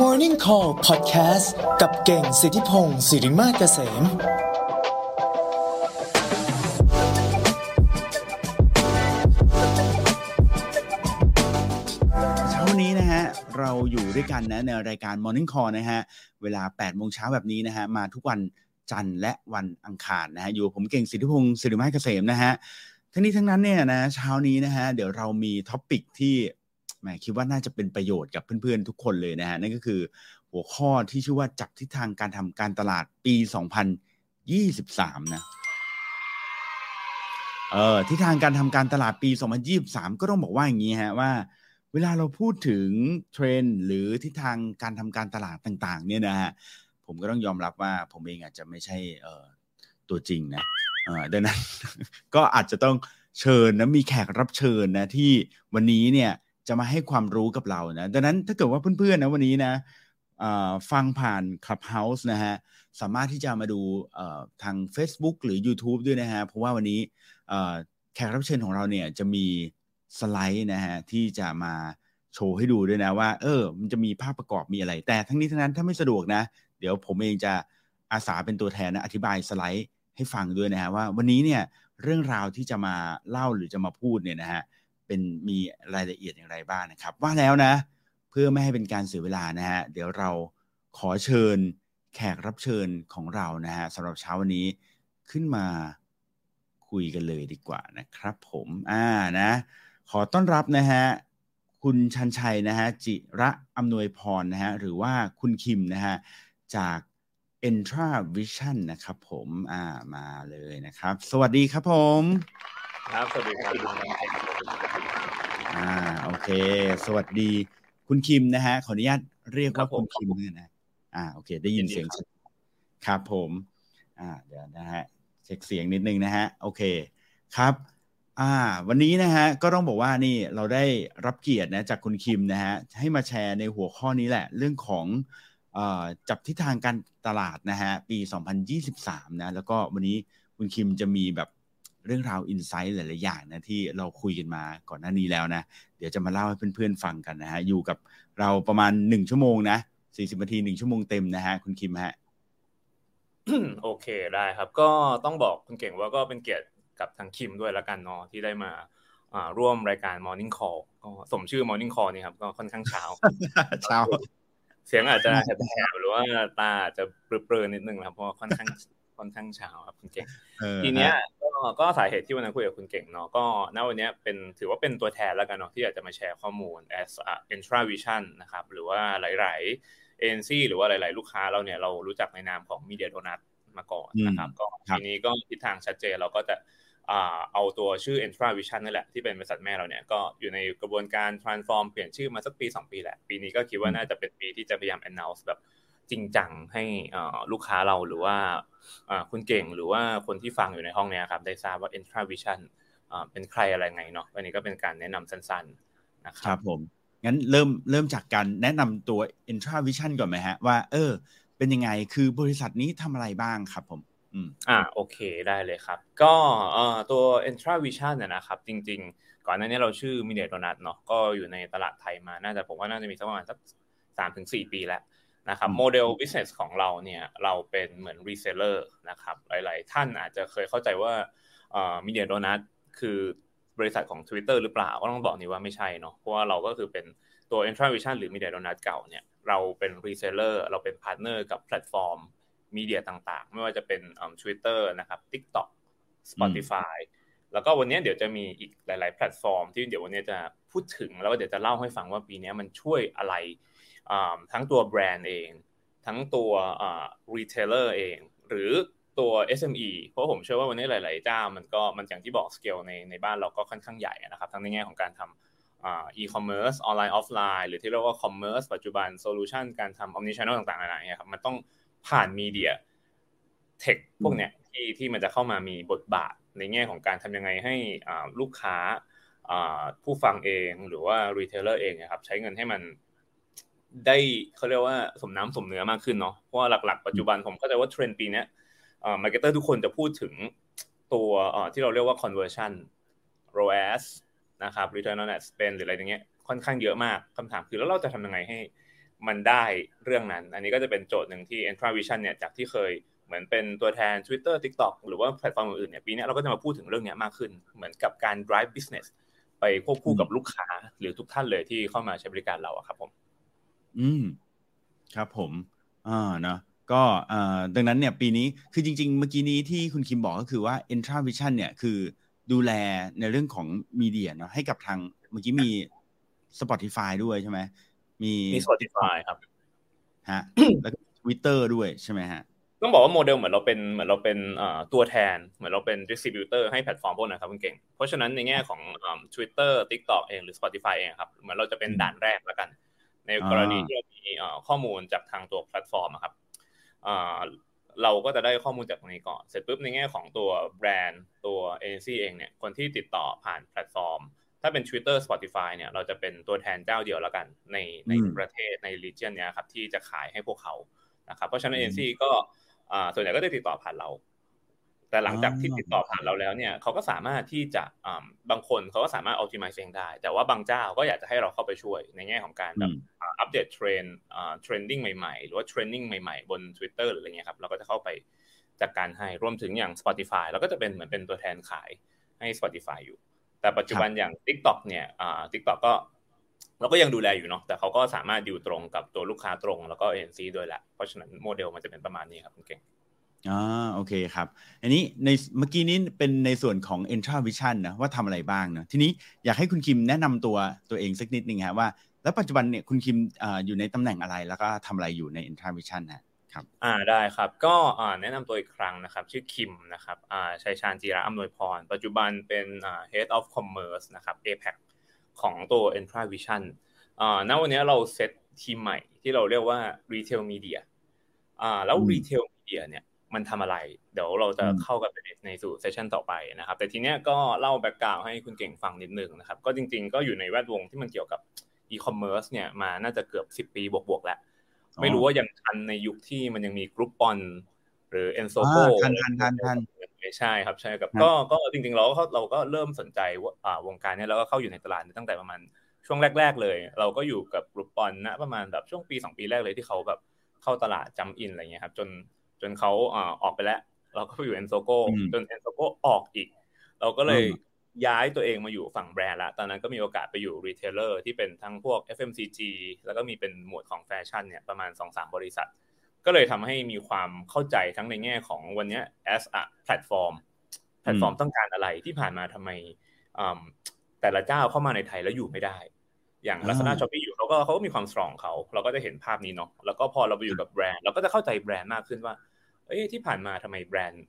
Morning Call Podcast กับเก่งสิทธิพงศ์สิริมาเกษม เช้าวันนี้นะฮะ เราอยู่ด้วยกันนะในรายการ Morning Call นะฮะ เวลา8โมงเช้าแบบนี้นะฮะ มาทุกวันจันทร์และวันอังคารนะฮะ อยู่ผมเก่งสิทธิพงศ์สิริมาเกษมนะฮะทั้งนี้ทั้งนั้นเนี่ยนะเช้านี้นะฮะเดี๋ยวเรามีท็อปิกที่ แหมคิดว่าน่าจะเป็นประโยชน์กับเพื่อนๆ ทุกคนเลยนะฮะนั่นก็คือ หัวข้อที่ชื่อว่าจับทิศทางการทำการตลาดปี 2023 นะเออทิศทางการทำการตลาดปี 2023 ก็ต้องบอกว่าอย่างนี้ฮะว่า เวลาเราพูดถึงเทรนหรือทิศทางการทำการตลาดต่าง ๆ เนี่ยนะฮะผมก็ต้องยอมรับว่าผมเองอาจจะไม่ใช่เออตัวจริงนะเออดังนั้นก็อาจจะต้องเชิญนะมีแขกรับเชิญนะที่วันนี้เนี่ย จะมาให้ความรู้กับเรานะดังนั้นถ้าเกิดว่าเพื่อนๆนะวันนี้นะฟังผ่าน Clubhouse นะฮะสามารถที่จะมาดูทาง Facebook หรือ YouTube ด้วยนะฮะเพราะว่าวันนี้แขกรับเชิญของเราเนี่ยจะมีสไลด์นะฮะที่จะมาโชว์ให้ดูด้วยนะว่า เออ มันจะมีภาพประกอบมีอะไร แต่ทั้งนี้ทั้งนั้นถ้าไม่สะดวกนะ เดี๋ยวผมเองจะอาสาเป็นตัวแทนนะอธิบายสไลด์ให้ฟังด้วยนะฮะว่าวันนี้เนี่ยเรื่องราวที่จะมาเล่าหรือจะมาพูดเนี่ยนะฮะ เป็นมีรายละเอียดอย่างไรบ้างนะครับ ว่าแล้วนะ เพื่อไม่ให้เป็นการเสียเวลานะฮะเดี๋ยวเราขอเชิญแขกรับเชิญของเรานะฮะสำหรับเช้าวันนี้ขึ้นมาคุยกันเลยดีกว่านะครับผมอ่านะ ขอต้อนรับนะฮะคุณชันชัยนะฮะจิระอำนวยพรนะฮะหรือว่าคุณคิมนะฮะจาก Entra Vision นะครับผมอ่ามาเลยนะครับ สวัสดีครับผม ครับ สวัสดีครับอ่าโอเค สวัสดีคุณคิมนะฮะ ขออนุญาตเรียกครัว่าบผมคุณคิมเนี่ยนะ อ่าโอเค ได้ยินยินดีเสียงครับชัดครับผม อ่าเดี๋ยวนะฮะเช็คเสียงนิดนึงนะฮะ โอเคครับอ่าวันนี้นะฮะก็ต้องบอกว่านี่เราได้รับเกียรตินะจากคุณคิมนะฮะให้มาแชร์ในหัวข้อนี้แหละ เรื่องของเอ่อจับทิศทางการตลาดนะฮะปี 2023นะแล้วก็วันนี้คุณคิมจะมีแบบ เรื่องราวอินไซต์หลาย ๆ อย่างนะที่เราคุยกันมาก่อนหน้านี้แล้วนะ เดี๋ยวจะมาเล่าให้เพื่อน ๆ ฟังกันนะฮะ อยู่กับเราประมาณ 1 ชั่วโมงนะ 40นาที 1 ชั่วโมงเต็มนะฮะ คุณคิมฮะโอเคได้ครับ ก็ต้องบอกคุณเก่งว่าก็เป็นเกียรติกับทางคิมด้วยละกันเนาะที่ได้มาอ่าร่วมรายการ Morning Call ก็สมชื่อ Morning Call นี่ครับ ก็ค่อนข้างเช้าเช้า เสียงอาจจะแหบๆหรือว่าตาอาจจะเปรอะๆนิดนึงนะครับเพราะว่าค่อนข้าง ค่อนข้างเช้าครับคุณเก่งออทีเนี้ยก็ก็สาเหตุที่วันนั้นคุยกับคุณเก่งเนาะก็ณวันเนี้ยเป็นถือว่าเป็นตัวแทนแล้วกันเนาะที่อยากจะมาแชร์ข้อมูล as a intra vision นะครับหรือว่าหลาย ๆ เอ็นซีหรือว่าหลาย ๆ ลูกค้าเราเนี่ยเรารู้จักในนามของ Media Donut มาก่อนนะครับก็ทีนี้ก็ทิศทางชัดเจนเราก็จะอ่าเอาตัวชื่อ Intra Vision นั่นแหละที่เป็นบริษัทแม่เราเนี่ยก็อยู่ในกระบวนการ transform เปลี่ยนชื่อมาสักปี 2 ปีแหละ ปีนี้ก็คิดว่าน่าจะเป็นปีที่จะพยายาม announce แบบ จริงจังให้อ่าลูกค้าเราหรือว่าอ่าคุณเก่งหรือว่าคนที่ฟังอยู่ในห้องเนี้ยครับ ได้ทราบว่า Intra Vision อ่าเป็นใครอะไรไงเนาะวันนี้ก็เป็นการแนะนำสั้นๆนะคครัรับบผมงั้นเริ่มเริ่มจากการแนะนำตัว Intra Vision ก่อนไหมฮะ ว่า เออ เป็นยังไงคือบริษัทนี้ทำอะไรบ้างครับผมอืมอ่าโอเคได้เลยครับ ก็เอ่อตัว Entra Vision เนี่ยนะครับ จริง ๆ ก่อนหน้านี้เราชื่อ m i n i a Donut เนาะก็อยู่ในตลาดไทยมาน่าจะผมว่าน่าจะมีสักประมาณสักสามถึงสี่ปีแล้ว นะครับอืมโมเดล business ของเราเนี่ยเราเป็นเหมือน reseller นะครับหลาย ๆ ท่านอาจจะเคยเข้าใจว่าเอ่อ m i n i a Donut คือบริษัทของ Twitter หรือเปล่า ก็ต้องบอกนี้ว่าไม่ใช่เนาะเพราะว่าเราก็คือเป็นตัว Entravision หรือ Media Donut เก่าเนี่ยเราเป็น reseller เราเป็น partner กับแพลตฟอร์ม media ต่างๆ ไม่ว่าจะเป็นทวิตเตอร์นะครับ TikTok Spotify แล้วก็วันนี้เดี๋ยวจะมีอีกหลาย ๆ แพลตฟอร์ม ที่เดี๋ยววันนี้จะพูดถึงแล้วก็เดี๋ยวจะเล่าให้ฟังว่าปีนี้มันช่วยอะไรอ่า ทั้งตัวแบรนด์เอง ทั้งตัวretailer เอง หรือตัว SME เพราะผมเชื่อว่าวันนี้หลาย ๆ เจ้ามันก็มันอย่างที่บอกสเกลในในบ้านเราก็ค่อนข้างใหญ่นะครับ ทั้งในแง่ของการทำอ่า e-commerce ออนไลน์ออฟไลน์หรือที่เรียกว่า commerce ปัจจุบัน solution การทำ omni channel ต่างๆนานาเนี่ยครับมันต้องผ่าน media tech พวกเนี้ยที่ที่มันจะเข้ามามีบทบาทในแง่ของการทำยังไงให้อ่าลูกค้าอ่าผู้ฟังเองหรือว่า retailer เองนะครับใช้เงินให้มัน ได้เขาเรียกว่าสมน้ำสมเนื้อมากขึ้นเนาะเพราะว่าหลักๆปัจจุบันผมเข้าใจว่าเทรนด์ปีนี้ marketer ทุกคนจะพูดถึงตัวอ่าที่เราเรียกว่า conversion ROAS นะครับ return on ad spend หรืออะไรอย่างเงี้ยค่อนข้างเยอะมากคำถามคือแล้วเราจะทำยังไงให้มันได้เรื่องนั้น อันนี้ก็จะเป็นโจทย์หนึ่งที่ Entravision เนี่ยจากที่เคยเหมือนเป็นตัวแทน Twitter TikTok หรือว่าแพลตฟอร์มอื่นๆเนี่ยปีนี้เราก็จะมาพูดถึงเรื่องนี้มากขึ้น เหมือนกับการ drive business ไปควบคู่กับลูกค้าหรือทุกท่านเลยที่เข้ามาใช้บริการเราครับผม อืม ครับผมอ่าเนาะก็อ่าดังนั้นเนี่ยปีนี้คือจริง ๆ เมื่อกี้นี้ที่คุณคิมบอกก็คือว่า Entra Vision เนี่ยคือดูแลในเรื่องของมีเดียเนาะให้กับทางเมื่อกี้มี Spotify ด้วยใช่ไหมมีมี Spotify ครับฮะแล้วก็ Twitter ด้วยใช่ไหมฮะต้องบอกว่าโมเดลเหมือนเราเป็นเหมือนเราเป็นตัวแทน เหมือนเราเป็น distributor ให้แพลตฟอร์มพวกนั้นครับคุณเก่ง เพราะฉะนั้นในแง่ของ Twitter TikTok เองหรือ Spotify เองครับเหมือนเราจะเป็นด่านแรกแล้วกัน ในกรณีที่เรามีข้อมูลจากทางตัวแพลตฟอร์มครับเราก็จะได้ข้อมูลจากตรงนี้ก่อน เสร็จปุ๊บในแง่ของตัวแบรนด์ตัวเอเจนซี่เองเนี่ยคนที่ติดต่อผ่านแพลตฟอร์ม ถ้าเป็น Twitter Spotify เนี่ยเราจะเป็นตัวแทนเจ้าเดียวแล้วกัน ในในประเทศใน region เนี้ยครับที่จะขายให้พวกเขานะครับเพราะฉะนั้นเอเจนซี่ก็ส่วนใหญ่ก็จะติดต่อผ่านเรา แต่หลังจากที่ติดต่อผ่านเราแล้วเนี่ยเขาก็สามารถที่จะบางคนเขาก็สามารถ optimize เองได้ แต่ว่าบางเจ้าก็อยากจะให้เราเข้าไปช่วยในแง่ของการแบบอัปเดตเทรนด์ trending ใหม่ๆ หรือว่า trending ใหม่ๆ บน Twitter หรืออะไรเงี้ยครับเราก็จะเข้าไปจัดการให้รวมถึงอย่าง Spotify เราก็จะเป็นเหมือนเป็นตัวแทนขายให้ Spotify อยู่ แต่ปัจจุบันอย่าง TikTok เนี่ย TikTok ก็เราก็ยังดูแลอยู่เนาะแต่เขาก็สามารถดิวตรงกับตัวลูกค้าตรง แล้วก็เอเจนซี่ด้วยแหละเพราะฉะนั้นโมเดลมันจะเป็นประมาณนี้ครับคุณเก่ง อ่าโอเคครับ อันนี้ในเมื่อกี้นี้เป็นในส่วนของ Entravision นะว่าทำอะไรบ้างนะทีนี้อยากให้คุณคิมแนะนำตัวตัวเองสักนิดนึงฮะว่า แล้วปัจจุบันเนี่ยคุณคิมอยู่ในตำแหน่งอะไรแล้วก็ทำอะไรอยู่ใน Entravision นะครับอ่าได้ครับ ก็อ่าแนะนำตัวอีกครั้งนะครับ ชื่อคิมนะครับอ่าชัยชาญจีระอำนวยพร ปัจจุบันเป็นอ่า Head of Commerce นะครับ APAC ของตัว Entravision อ่าณวันนี้เราเซตทีมใหม่ที่เราเรียกว่า Retail Media อ่าแล้ว Retail Media เนี่ย มันทำอะไร เดี๋ยวเราจะเข้ากันในสู่ session ต่อไปนะครับ แต่ทีเนี้ยก็เล่า background ให้คุณเก่งฟังนิดนึงนะครับ ก็จริง ๆ ก็อยู่ในแวดวงที่มันเกี่ยวกับอีคอมเมิร์ซเนี่ยมาน่าจะเกือบสิบปีบวกๆแล้ว ไม่รู้ว่ายังทันในยุคที่มันยังมี Groupon หรือ Ensogo ทันทันทันทันใช่ครับใช่ครับก็ก็จริงๆเราก็เราก็เริ่มสนใจว่าวงการนี้แล้วก็เข้าอยู่ในตลาดตั้งแต่ประมาณช่วงแรก ๆ เลย เราก็อยู่กับ Groupon นะประมาณแบบช่วงปีสองปีแรกเลยที่เขาแบบเข้าตลาด join อะไรเงี้ยครับจน จนเขาออกไปแล้ว เราก็ไปอยู่ Ensogo จน Ensogo ออกอีก เราก็เลยย้ายตัวเองมาอยู่ฝั่งแบรนด์ละ ตอนนั้นก็มีโอกาสไปอยู่ retailer ที่เป็นทั้งพวก FMCG แล้วก็มีเป็นหมวดของแฟชั่นเนี่ยประมาณ 2-3 บริษัท ก็เลยทำให้มีความเข้าใจทั้งในแง่ของวันนี้ as a platform แพลตฟอร์มต้องการอะไรที่ผ่านมาทำไมแต่ละเจ้าเข้ามาในไทยแล้วอยู่ไม่ได้ อย่าง Lazada Shopee อยู่เขาก็เขาก็มีความ strong เขา เราก็จะเห็นภาพนี้เนาะ แล้วก็พอเราไปอยู่กับแบรนด์เราก็จะเข้าใจแบรนด์มากขึ้นว่า เอ้ยที่ผ่านมาทำไมแบรนด์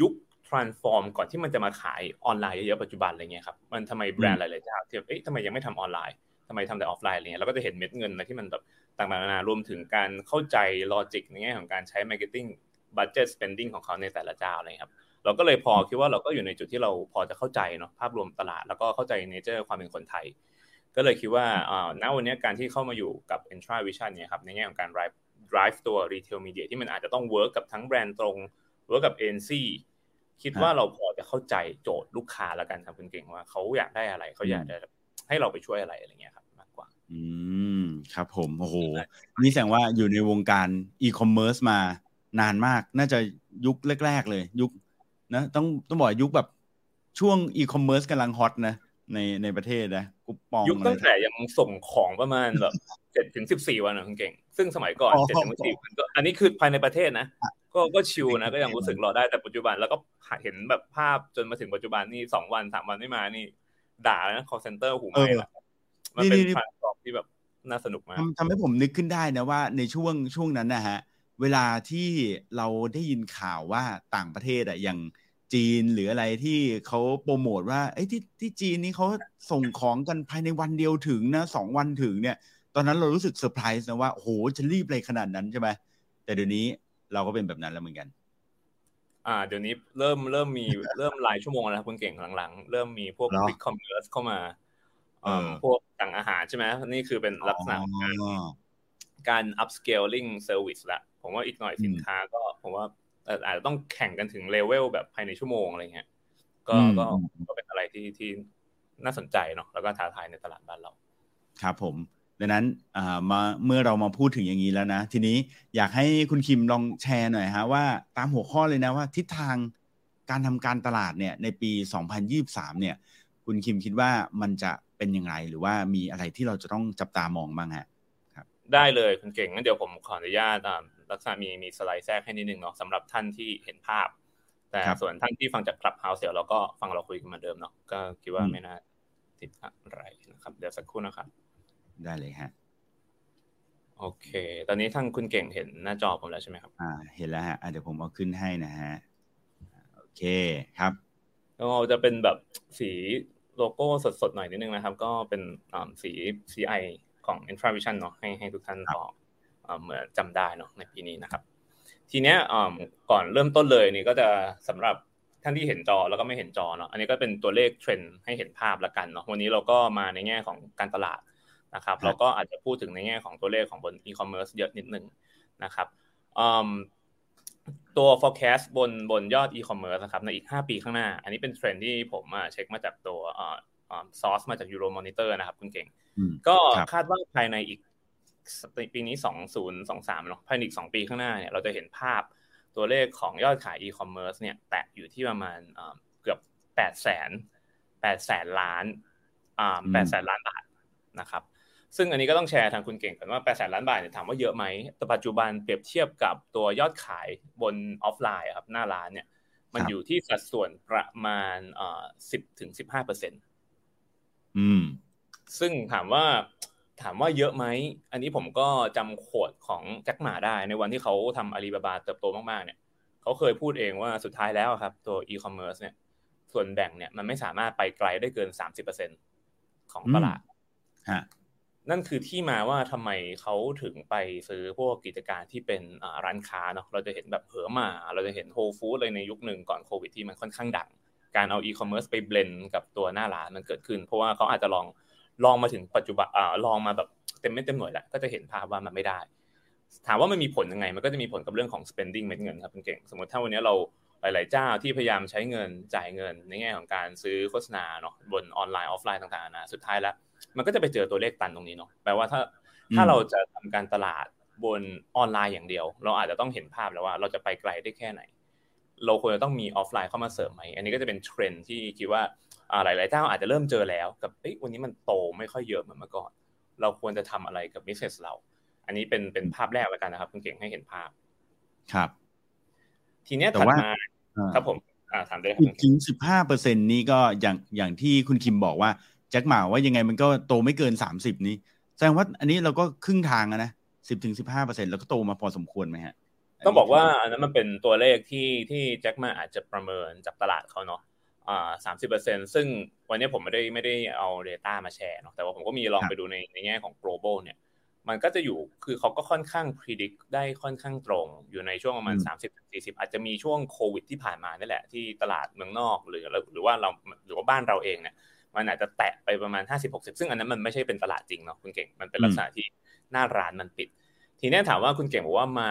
ยุค transform ก่อนที่มันจะมาขายออนไลน์เยอะๆปัจจุบันอะไรเงี้ยครับมันทำไมแบรนด์หลายๆเจ้าที่เอ๊ะทำไมยังไม่ทำออนไลน์ทำไมทำแต่ออฟไลน์อะไรเงี้ยเราก็จะเห็นเม็ดเงินอะไรที่มันแบบต่างๆนานารวมถึงการเข้าใจ logic ในแง่ของการใช้ marketing budget spending ของเขาในแต่ละเจ้าอะไรครับเราก็เลยพอคิดว่าเราก็อยู่ในจุดที่เราพอจะเข้าใจเนาะภาพรวมตลาด แล้วก็เข้าใจเนเจอร์ความเป็นคนไทย ก็เลยคิดว่าอ่าณวันนี้การที่เข้ามาอยู่กับ Entra Vision เนี่ยครับในแง่ของการ drive drive ตัว retail media ที่มันอาจจะต้อง work กับทั้งแบรนด์ตรง work กับ ANC คิดว่าเราพอจะเข้าใจโจทย์ลูกค้าแล้วกันครับคุณเก่งว่าเขาอยากได้อะไรเขาอยากจะให้เราไปช่วยอะไรอะไรเงี้ยครับมากกว่า อืมครับผมโอ้โหนี่แสดงว่าอยู่ในวงการอีคอมเมิร์ซมานานมาก น่าจะยุคแรก ๆ เลย ยุคนะต้องต้องบอกยุคแบบช่วงอีคอมเมิร์ซกำลัง hot นะ ในในประเทศนะ Groupon ยุคตั้งแต่ยังส่งของประมาณแบบเจ็ดถึงสิบสี่วันนะคุณเก่ง ซึ่งสมัยก่อนเจ็ดถึงสิบสี่วันก็อันนี้คือภายในประเทศนะ ก็ก็ chill นะก็ยังรู้สึกรอได้แต่ปัจจุบันแล้วก็เห็นแบบภาพจนมาถึงปัจจุบันนี่สองวันสามวันไม่มานี่ ด่าแล้วนะ call center หูไม่ละมันเป็นผ่านกรอบที่แบบน่าสนุกมากทำให้ผมนึกขึ้นได้นะว่าในช่วงช่วงนั้นนะฮะ เวลาที่เราได้ยินข่าวว่าต่างประเทศอะอย่าง จีนหรืออะไรที่เขาโปรโมทว่าไอ้ที่ที่จีนนี้เขาส่งของกันภายในวันเดียวถึงนะสองวันถึงเนี่ย ตอนนั้นเรารู้สึกเซอร์ไพรส์นะว่าโอ้โหจะรีบอะไรขนาดนั้นใช่ไหมแต่เดี๋ยวนี้เราก็เป็นแบบนั้นแล้วเหมือนกัน อ่า เดี๋ยวนี้เริ่มเริ่มมีเริ่มหลายชั่วโมงแล้วคุณเก่งหลังๆ เริ่มมีพวกบิ๊กคอมเมอร์สเข้ามาอ่าพวกสั่งอาหารใช่ไหมนี่คือเป็นลักษณะการการ upscaling service ละผมว่าอีกหน่อยสินค้าก็ผมว่า อาจจะต้องแข่งกันถึงเลเวลแบบภายในชั่วโมงอะไรเงี้ยก็ก็ก็เป็นอะไรที่ที่น่าสนใจเนาะแล้วก็ท้าทายในตลาดบ้านเรา ครับผมดังนั้นมาเมื่อเรามาพูดถึงอย่างนี้แล้วนะ ทีนี้อยากให้คุณคิมลองแชร์หน่อยฮะว่าตามหัวข้อเลยนะว่าทิศทางการทำการตลาดเนี่ยในปี 2023 เนี่ย คุณคิมคิดว่ามันจะเป็นยังไงหรือว่ามีอะไรที่เราจะต้องจับตามองบ้างฮะครับ ได้เลยคุณเก่งงั้นเดี๋ยวผมขออนุญาต ลักษณะมีมีสไลด์แทรกให้นิดนึงเนาะสำหรับท่านที่เห็นภาพ แต่ส่วนท่านที่ฟังจากคลับเฮาส์เดี๋ยวเราก็ฟังเราคุยกันเหมือนเดิมเนาะก็คิดว่าไม่น่าติดอะไรนะครับ เดี๋ยวสักครู่นะครับ ได้เลยฮะโอเค ตอนนี้ทั้งคุณเก่งเห็นหน้าจอผมแล้วใช่ไหมครับ อ่า เห็นแล้วฮะเดี๋ยวผมเอาขึ้นให้นะฮะ โอเคครับก็จะเป็นแบบสีโลโก้สดๆหน่อยนิดนึงนะครับ ก็เป็นสี CI ของ Intravision เนาะให้ให้ทุกท่านพอ เหมือนจำได้เนาะในปีนี้นะครับ ทีเนี้ยก่อนเริ่มต้นเลยนี่ก็จะสำหรับท่านที่เห็นจอแล้วก็ไม่เห็นจอเนาะอันนี้ก็เป็นตัวเลขเทรนด์ให้เห็นภาพละกันเนาะวันนี้เราก็มาในแง่ของการตลาดนะครับเราก็อาจจะพูดถึงในแง่ของตัวเลขของบนอีคอมเมิร์ซเยอะนิดนึงนะครับตัว forecast บนบนยอดอีคอมเมิร์ซนะครับในอีก 5 ปีข้างหน้า อันนี้เป็นเทรนด์ที่ผมเช็คมาจากตัวซอสมาจาก Euromonitor นะครับคุณเก่ง ก็คาดว่าภายในอีก ปีนี้ 2023เนาะภายในอีก 2 ปีข้างหน้าเนี่ยเราจะเห็นภาพตัวเลขของยอดขายอีคอมเมิร์ซเนี่ยแตะอยู่ที่ประมาณเกือบ8แสน8แสนล้าน8แสนล้านบาทนะครับซึ่งอันนี้ก็ต้องแชร์ทางคุณเก่งกันว่า8แสนล้านบาทเนี่ยถามว่าเยอะไหมแต่ปัจจุบันเปรียบเทียบกับตัวยอดขายบนออฟไลน์ครับหน้าร้านเนี่ยมันอยู่ที่สัดส่วนประมาณเอ่อสิบถึงสิบห้าเปอร์เซ็นต์อืมซึ่งถามว่า ถามว่าเยอะไหม อันนี้ผมก็จำขวดของแจ็คหมาได้ในวันที่เขาทำอาลีบาบาเติบโตมากๆเนี่ยเขาเคยพูดเองว่าสุดท้ายแล้วครับ ตัวอีคอมเมิร์ซเนี่ย ส่วนแบ่งเนี่ยมันไม่สามารถไปไกลได้เกินสามสิบเปอร์เซ็นของตลาดฮะนั่นคือที่มาว่าทำไมเขาถึงไปซื้อพวกกิจการที่เป็นร้านค้าเนาะเราจะเห็นแบบ Hema เราจะเห็น Whole Foods เลยในยุคหนึ่งก่อนโควิดที่มันค่อนข้างดัง การเอาอีคอมเมิร์ซไป blend กับตัวหน้าร้านมันเกิดขึ้น เพราะว่าเขาอาจจะลอง ลองมาถึงปัจจุบันอ่าลองมาแบบเต็มไม่เต็มหน่วยแหละก็จะเห็นภาพว่ามันไม่ได้ ถามว่ามันมีผลยังไง มันก็จะมีผลกับเรื่องของ spending เม็ดเงินครับคุณเก่ง สมมติถ้าวันนี้เราหลาย ๆ เจ้าที่พยายามใช้เงินจ่ายเงินในแง่ของการซื้อโฆษณาเนาะบนออนไลน์ออฟไลน์ต่างๆนะสุดท้ายแล้ว มันก็จะไปเจอตัวเลขตันตรงนี้เนาะแปลว่าถ้าถ้าเราจะทำการตลาดบนออนไลน์อย่างเดียว เราอาจจะต้องเห็นภาพแล้วว่าเราจะไปไกลได้แค่ไหน เราควรจะต้องมีออฟไลน์เข้ามาเสริมไหมอันนี้ก็จะเป็นเทรนด์ที่คิดว่า หลายๆเจ้าอาจจะเริ่มเจอแล้วกับวันนี้มันโตไม่ค่อยเยอะเหมือนเมื่อก่อน เราควรจะทำอะไรกับบิสเนสเรา อันนี้เป็นเป็นภาพแรกแล้วกันนะครับคุณเก่งให้เห็นภาพ ครับ ทีนี้ถัดมาครับผมถามได้ครับจริงสิบห้าเปอร์เซ็นนี้ก็อย่างอย่างที่คุณคิมบอกว่าแจ็คหมาว่ายังไงมันก็โตไม่เกินสามสิบนี้แสดงว่าอันนี้เราก็ครึ่งทางนะสิบถึงสิบห้าเปอร์เซ็นแล้วก็โตมาพอสมควรไหมฮะต้องบอกว่าอันนั้นมันเป็นตัวเลขที่ที่แจ็คมาอาจจะประเมินจากตลาดเขาเนาะอ่า สามสิบเปอร์เซ็นซึ่งวันนี้ผมไม่ได้ไม่ได้เอา Data มาแชร์เนาะแต่ว่าผมก็มีลองไปดูในในแง่ของ global เนี่ย มันก็จะอยู่คือเขาก็ค่อนข้าง predict ได้ค่อนข้างตรง อยู่ในช่วงประมาณ 30-40 อาจจะมีช่วงโควิดที่ผ่านมานี่แหละ ที่ตลาดเมืองนอกหรือหรือว่าเราหรือว่าบ้านเราเองเนี่ยมันอาจจะแตะไปประมาณ 50-60 ซึ่งอันนั้นมันไม่ใช่เป็นตลาดจริงเนาะคุณเก่งมันเป็นลักษณะที่หน้าร้านมันปิด ทีนี้ถามว่าคุณเก่งบอกว่ามา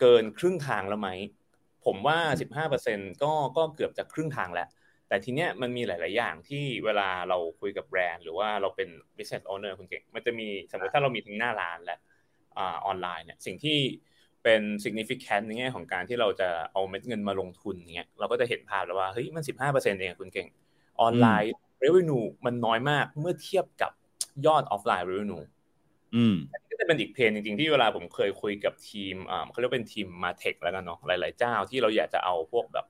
เกินครึ่งทางแล้วไหม ผมว่า 15%ก็ก็เกือบจะครึ่งทางแล้ว แต่ทีเนี้ยมันมีหลาย ๆ อย่างที่เวลาเราคุยกับแบรนด์ หรือว่าเราเป็น business owner คุณเก่ง มันจะมีสมมติถ้าเรามีทั้งหน้าร้านและออนไลน์เนี่ยสิ่งที่เป็น significant ในแง่ของการที่เราจะเอาเม็ดเงินมาลงทุนเนี่ยเราก็จะเห็นภาพแล้วว่าเฮ้ยมัน 15%เองคุณเก่งออนไลน์ revenue มันน้อยมากเมื่อเทียบกับยอดออฟไลน์ revenue อืมก็ จะเป็นอีกเพนจริงๆ ที่เวลาผมเคยคุยกับทีมอ่าเขาเรียกเป็นทีมมาเทคแล้วกันเนาะหลายๆเจ้าที่เราอยากจะเอาพวกแบบ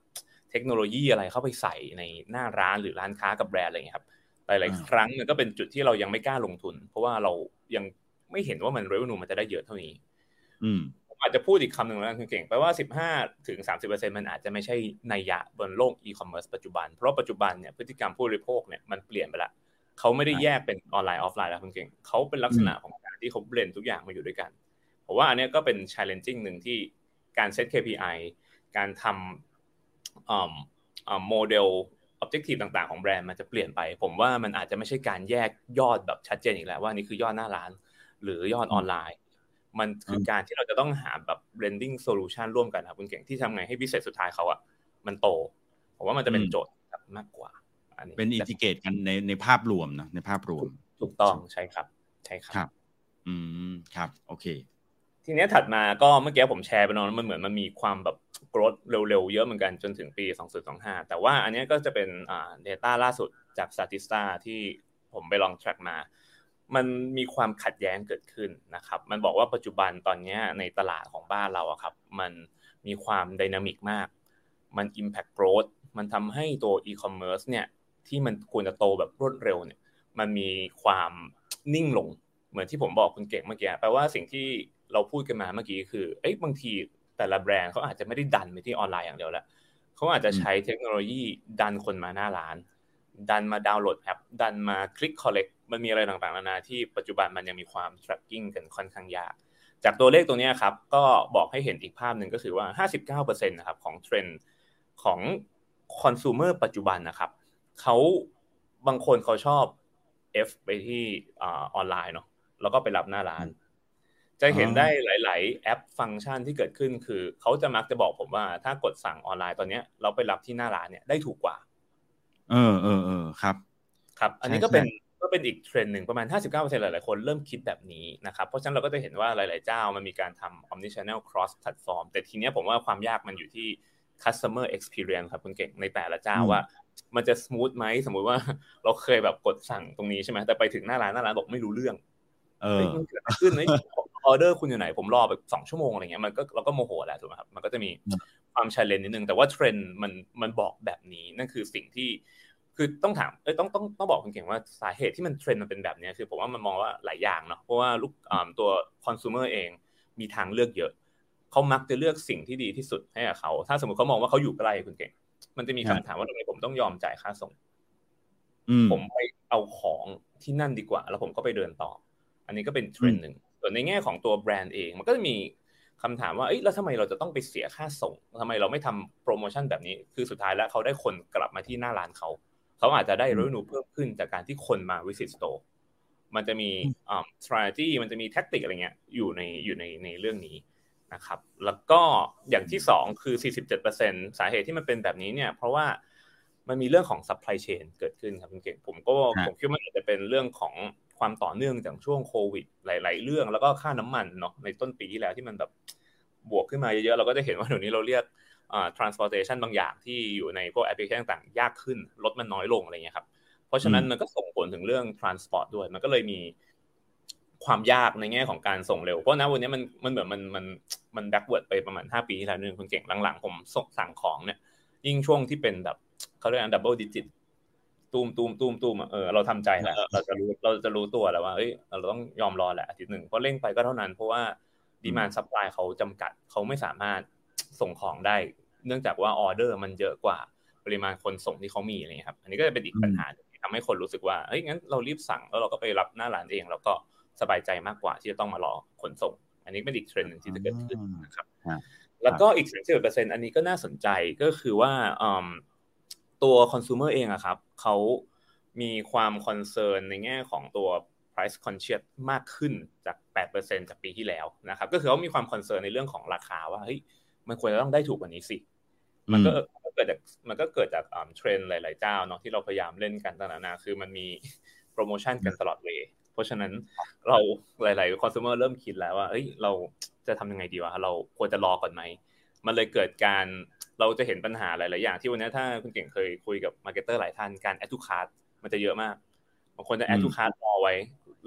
เทคโนโลยีอะไรเข้าไปใส่ในหน้าร้านหรือร้านค้ากับแบรนด์อะไรเงี้ยครับหลายๆ ครั้งมันก็เป็นจุดที่เรายังไม่กล้าลงทุน เพราะว่าเรายังไม่เห็นว่ามัน revenue มันจะได้เยอะเท่านี้ อืมอาจจะพูดอีกคำหนึ่งแล้วคุณเก่งแปลว่า 15ถึง30%มันอาจจะไม่ใช่นัยยะบนโลกอีคอมเมิร์ซปัจจุบัน เพราะปัจจุบันเนี่ยพฤติกรรมผู้บริโภคเนี่ยมันเปลี่ยนไปละเขาไม่ได้แยกเป็นออนไลน์ออฟไลน์แล้วคุณเก่งเขาเป็นลักษณะของ ที่เขา blend ทุกอย่างมาอยู่ด้วยกันผมว่าอันนี้ก็เป็น challenging หนึ่งที่การเซต KPI การทำโมเดล objective ต่างๆ ของแบรนด์มันจะเปลี่ยนไป ผมว่ามันอาจจะไม่ใช่การแยกยอดแบบชัดเจนอีกแล้วว่านี่คือยอดหน้าร้าน หรือยอดออนไลน์ มันคือการที่เราจะต้องหาแบบ blending solution ร่วมกันครับคุณเก่งที่ทำไงให้พิเศษสุดท้ายเขาอะมันโตผมว่ามันจะเป็นโจทย์มากกว่าอันนี้เป็นอินทิเกตกันในในภาพรวมนะในภาพรวม ถูกต้องใช่ครับ ใช่ครับครับ อืมครับ โอเค ทีนี้ถัดมาก็เมื่อกี้ผมแชร์ไปเนอะมันเหมือนมันมีความแบบ growth เร็วๆ เยอะเหมือนกันจนถึงปี 2025 แต่ว่าอันนี้ก็จะเป็นอ่า data ล่าสุดจาก Statista ที่ผมไปลอง track มา มันมีความขัดแย้งเกิดขึ้นนะครับ มันบอกว่าปัจจุบันตอนนี้ในตลาดของบ้านเราอะครับ มันมีความดินามิกมาก มัน impact growth มันทำให้ตัว e-commerce เนี่ยที่มันควรจะโตแบบรวดเร็วเนี่ย มันมีความนิ่งลง เหมือนที่ผมบอกคุณเก่งเมื่อกี้แปลว่าสิ่งที่เราพูดกันมาเมื่อกี้คือเอ้ยบางทีแต่ละแบรนด์เขาอาจจะไม่ได้ดันไปที่ออนไลน์อย่างเดียวแล้วเขาอาจจะใช้เทคโนโลยีดันคนมาหน้าร้าน ดันมาดาวน์โหลดแอปดันมาคลิก collect มันมีอะไรต่างๆนานาที่ปัจจุบันมันยังมีความ tracking กันค่อนข้างยาก จากตัวเลขตัวนี้ครับ ก็บอกให้เห็นอีกภาพหนึ่งก็คือว่า 59%นะครับของเทรนด์ของคอน sumer ปัจจุบันนะครับเขาบางคนเขาชอบ F ไปที่ออนไลน์เนาะ แล้วก็ไปรับหน้าร้าน จะเห็นได้หลาย ๆ แอปฟังก์ชันที่เกิดขึ้นคือเขาจะมักจะบอกผมว่าถ้ากดสั่งออนไลน์ตอนนี้เราไปรับที่หน้าร้านเนี่ยได้ถูกกว่า เออเออเออครับ ครับ อันนี้ก็เป็นก็เป็นอีกเทรนด์หนึ่งประมาณ 59%หลาย ๆ คนเริ่มคิดแบบนี้นะครับ เพราะฉะนั้นเราก็จะเห็นว่าหลาย ๆ เจ้ามันมีการทำ omnichannel cross platform แต่ทีเนี้ยผมว่าความยากมันอยู่ที่ customer experience ครับคุณเก่งในแต่ละเจ้าว่า มันจะ smooth ไหมสมมุติว่าเราเคยแบบกดสั่งตรงนี้ใช่ไหมแต่ไปถึงหน้าร้านหน้าร้านบอกไม่รู้เรื่องเออ มันเกิดอะไรขึ้นออเดอร์คุณอยู่ไหนผมรอแบบสองชั่วโมงอะไรเงี้ยมันก็เราก็โมโหแหละถูกไหมครับมันก็จะมีความ challenge นิดนึงแต่ว่าเทรนด์มันมันบอกแบบนี้นั่นคือสิ่งที่คือต้องถามเอ้ยต้องต้องต้องบอกคุณเก่งว่าสาเหตุที่มันเทรนด์มันเป็นแบบนี้คือผมว่ามันมองว่าหลายอย่างเนาะเพราะว่าลูกตัวคอน sumer เองมีทางเลือกเยอะเขามักจะเลือกสิ่งที่ดีที่สุดให้กับเขาถ้าสมมติเขามองว่าเขาอยู่ใกล้คุณเก่ง มันจะมีคำถามว่าทำไมผมต้องยอมจ่ายค่าส่งผมไปเอาของที่นั่นดีกว่า แล้วผมก็ไปเดินต่อ อันนี้ก็เป็นเทรนด์หนึ่งส่วนในแง่ของตัวแบรนด์เอง มันก็จะมีคำถามว่าเอ้ยแล้วทำไมเราจะต้องไปเสียค่าส่งทำไมเราไม่ทำโปรโมชั่นแบบนี้ คือสุดท้ายแล้วเขาได้คนกลับมาที่หน้าร้านเขา เขาอาจจะได้ revenue เพิ่มขึ้นจากการที่คนมา visit store มันจะมีอ่า strategy มันจะมีแท็กติกอะไรเงี้ยอยู่ในอยู่ในในเรื่องนี้นะครับ แล้วก็อย่างที่สองคือ 47%สาเหตุที่มันเป็นแบบนี้เนี่ย เพราะว่า มันมีเรื่องของ supply chain เกิดขึ้นครับคุณเก่งผมก็ผมคิดว่ามันอาจจะเป็นเรื่องของความต่อเนื่องจากช่วงโควิด หลาย ๆ เรื่องแล้วก็ค่าน้ำมันเนาะในต้นปีที่แล้วที่มันแบบบวกขึ้นมาเยอะ ๆ เราก็จะเห็นว่าเดี๋ยวนี้เราเรียกอ่า transportation บางอย่างที่อยู่ในพวกแอปพลิเคชันต่างๆยากขึ้นรถมันน้อยลงอะไรเงี้ยครับเพราะฉะนั้นมันก็ส่งผลถึงเรื่อง transport ด้วย มันก็เลยมีความยากในแง่ของการส่งเร็ว เพราะณวันนี้มันมันเหมือนมันมันมัน backward ไปประมาณ 5 ปีที่แล้วนึงคุณเก่งหลังๆ ผมส่งสั่งของเนี่ยยิ่งช่วงที่เป็นแบบ เขาเรียก double digit ตูมตูมตูมตูมเออเราทำใจแล้วเราจะรู้เราจะรู้ตัวแล้วว่าเอ้ยเราต้องยอมรอแหละอาทิตย์หนึ่งเพราะเร่งไปก็เท่านั้น เพราะว่า demand supply เขาจำกัดเขาไม่สามารถส่งของได้ เนื่องจากว่าออเดอร์มันเยอะกว่าปริมาณคนส่งที่เขามีอะไรเงี้ยครับ อันนี้ก็จะเป็นอีกปัญหาที่ทำให้คนรู้สึกว่าเฮ้ยงั้นเรารีบสั่งแล้วเราก็ไปรับหน้าร้านเองแล้วก็สบายใจมากกว่าที่จะต้องมารอขนส่ง อันนี้เป็นอีกเทรนด์หนึ่งที่จะเกิดขึ้นนะครับ แล้วก็อีกสิบเปอร์เซ็นต์อันนี้ก็น่าสนใจก็คือว่า ตัวคอน sumer เองอะครับเขามีความ concern ในแง่ของตัว price conscious มากขึ้นจาก 8%จากปีที่แล้วนะครับ ก็คือเขามีความ concern ในเรื่องของราคาว่าเฮ้ยมันควรจะต้องได้ถูกกว่านี้สิ มันก็เกิดจากมันก็เกิดจากเทรนด์หลาย ๆ เจ้าเนาะที่เราพยายามเล่นกันต่างๆนาคือมันมีโปรโมชั่นกันตลอดเวลาเพราะฉะนั้นเราหลาย ๆ consumer เริ่มคิดแล้วว่าเฮ้ยเราจะทำยังไงดีวะเราควรจะรอก่อนไหมมันเลยเกิดการ เราจะเห็นปัญหาหลาย ๆ อย่างที่วันนี้ถ้าคุณเก่งเคยคุยกับ marketer หลายท่านการ add to cart มันจะเยอะมากบางคนจะ add to cart รอไว้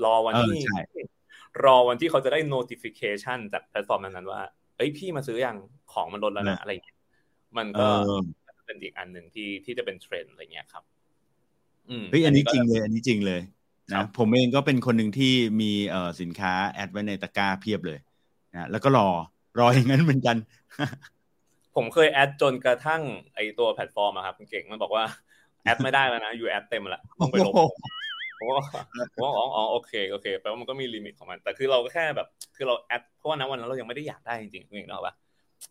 รอวันที่รอวันที่เขาจะได้ notification จากแพลตฟอร์มนั้นว่าเอ้ยพี่มาซื้ออย่างของมันลดแล้วนะอะไรเงี้ยมันก็เป็นอีกอันหนึ่งที่ที่จะเป็นเทรนด์อะไรเงี้ยครับอืมเฮ้ยอันนี้จริงเลย อันนี้จริงเลยนะผมเองก็เป็นคนหนึ่งที่มีเอ่อสินค้า add ไว้ในตะกร้าเพียบเลยนะแล้วก็รอรออย่างนั้นเหมือนกัน ผมเคย add จนกระทั่งไอตัวแพลตฟอร์มอะครับเก่งมันบอกว่า add ไม่ได้แล้วนะ you add เต็มแล้วต้องไปลบผมว่าผมว่าอ๋ออ๋อโอเคโอเคแปลว่ามันก็มี limit ของมัน แต่คือเราก็แค่แบบคือเรา add เพราะว่านั้นวันนั้นเรายังไม่ได้อยากได้จริงๆคุณเก่งเนาะปะ